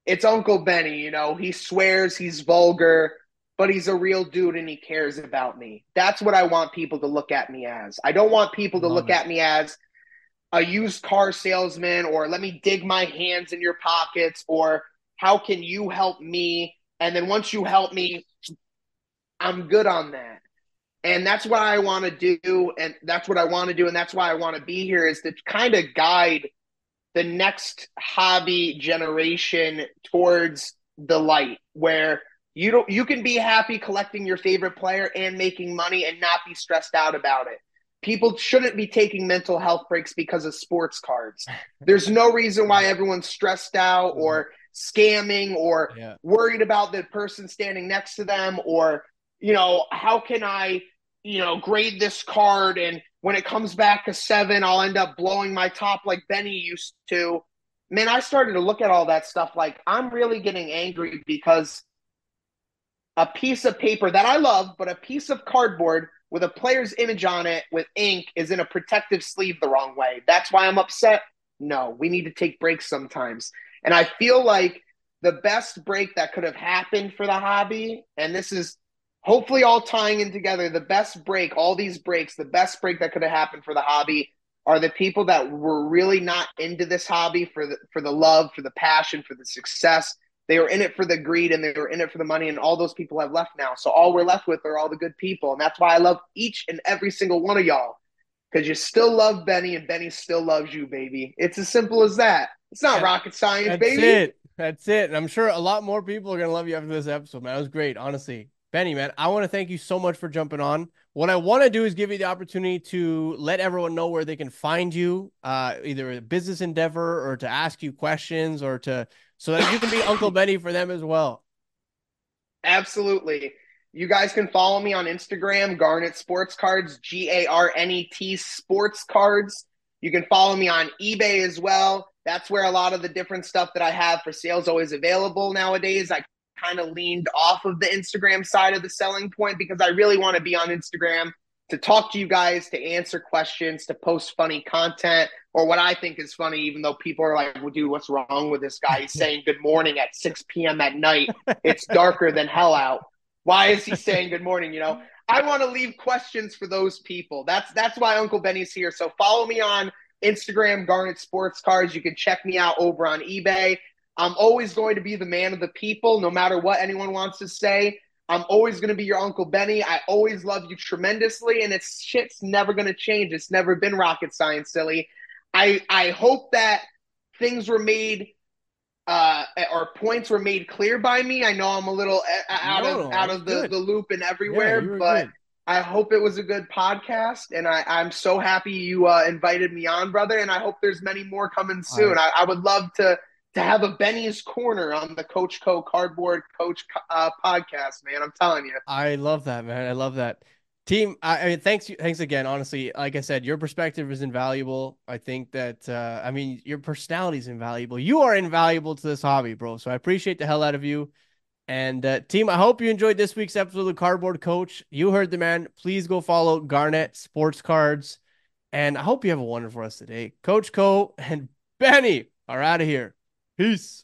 B: it's uncle benny you know he swears he's vulgar but he's a real dude and he cares about me that's what i want people to look at me as i don't want people to Love look it. at me as a used car salesman or let me dig my hands in your pockets or how can you help me? And then once you help me, I'm good on that. And that's what I want to do. And that's what I want to do. And that's why I want to be here is to kind of guide the next hobby generation towards the light where you don't you can be happy collecting your favorite player and making money and not be stressed out about it people shouldn't be taking mental health breaks because of sports cards there's no reason why everyone's stressed out or scamming or yeah. worried about the person standing next to them or you know how can i you know grade this card? And when it comes back to seven i'll end up blowing my top like benny used to. Man i started to look at all that stuff like i'm really getting angry because a piece of paper that i love but a piece of cardboard with a player's image on it with ink is in a protective sleeve the wrong way. That's why i'm upset. No we need to take breaks sometimes and I feel like the best break that could have happened for the hobby, and this is hopefully all tying in together, the best break, all these breaks, the best break that could have happened for the hobby are the people that were really not into this hobby for the for the love, for the passion, for the success. They were in it for the greed and they were in it for the money, and all those people have left now. So all we're left with are all the good people, and that's why I love each and every single one of y'all because you still love Benny and Benny still loves you, baby. It's as simple as that. It's not rocket science, baby.
A: That's
B: baby.
A: It. That's it. And I'm sure a lot more people are gonna love you after this episode, man. It was great, honestly. Benny, man, I want to thank you so much for jumping on. What I want to do is give you the opportunity to let everyone know where they can find you, uh, either a business endeavor or to ask you questions or to so that you can be Uncle *coughs* Benny for them as well.
B: Absolutely. You guys can follow me on Instagram, Garnet Sports Cards, G A R N E T Sports Cards. You can follow me on eBay as well. That's where a lot of the different stuff that I have for sales always available nowadays. I kind of leaned off of the Instagram side of the selling point because I really want to be on Instagram to talk to you guys, to answer questions, to post funny content, or what I think is funny, even though people are like, well, dude, what's wrong with this guy? He's *laughs* saying good morning at 6 p.m. at night. It's darker than hell out. Why is he saying good morning? You know, I want to leave questions for those people. That's that's why Uncle Benny's here. So follow me on Instagram, Garnet Sports Cards. You can check me out over on eBay. I'm always going to be the man of the people, no matter what anyone wants to say. I'm always going to be your Uncle Benny. I always love you tremendously, and it's shit's never going to change. It's never been rocket science, silly. I I hope that things were made uh, or points were made clear by me. I know I'm a little uh, out no, of out of the, the loop and everywhere, yeah, but good. I hope it was a good podcast, and I, I'm so happy you uh, invited me on, brother. And I hope there's many more coming soon. Right. I, I, would love to to have a Benny's Corner on the Coach Co Cardboard Coach uh, podcast, man. I'm telling you.
A: I love that, man. I love that. Team, I, I mean, thanks, thanks again. Honestly, like I said, your perspective is invaluable. I think that, uh, I mean, your personality is invaluable. You are invaluable to this hobby, bro. So I appreciate the hell out of you. And uh, team, I hope you enjoyed this week's episode of the Cardboard Coach. You heard the man. Please go follow Garnet Sports Cards, and I hope you have a wonderful rest of the day. Coach Co and Benny are out of here. Peace.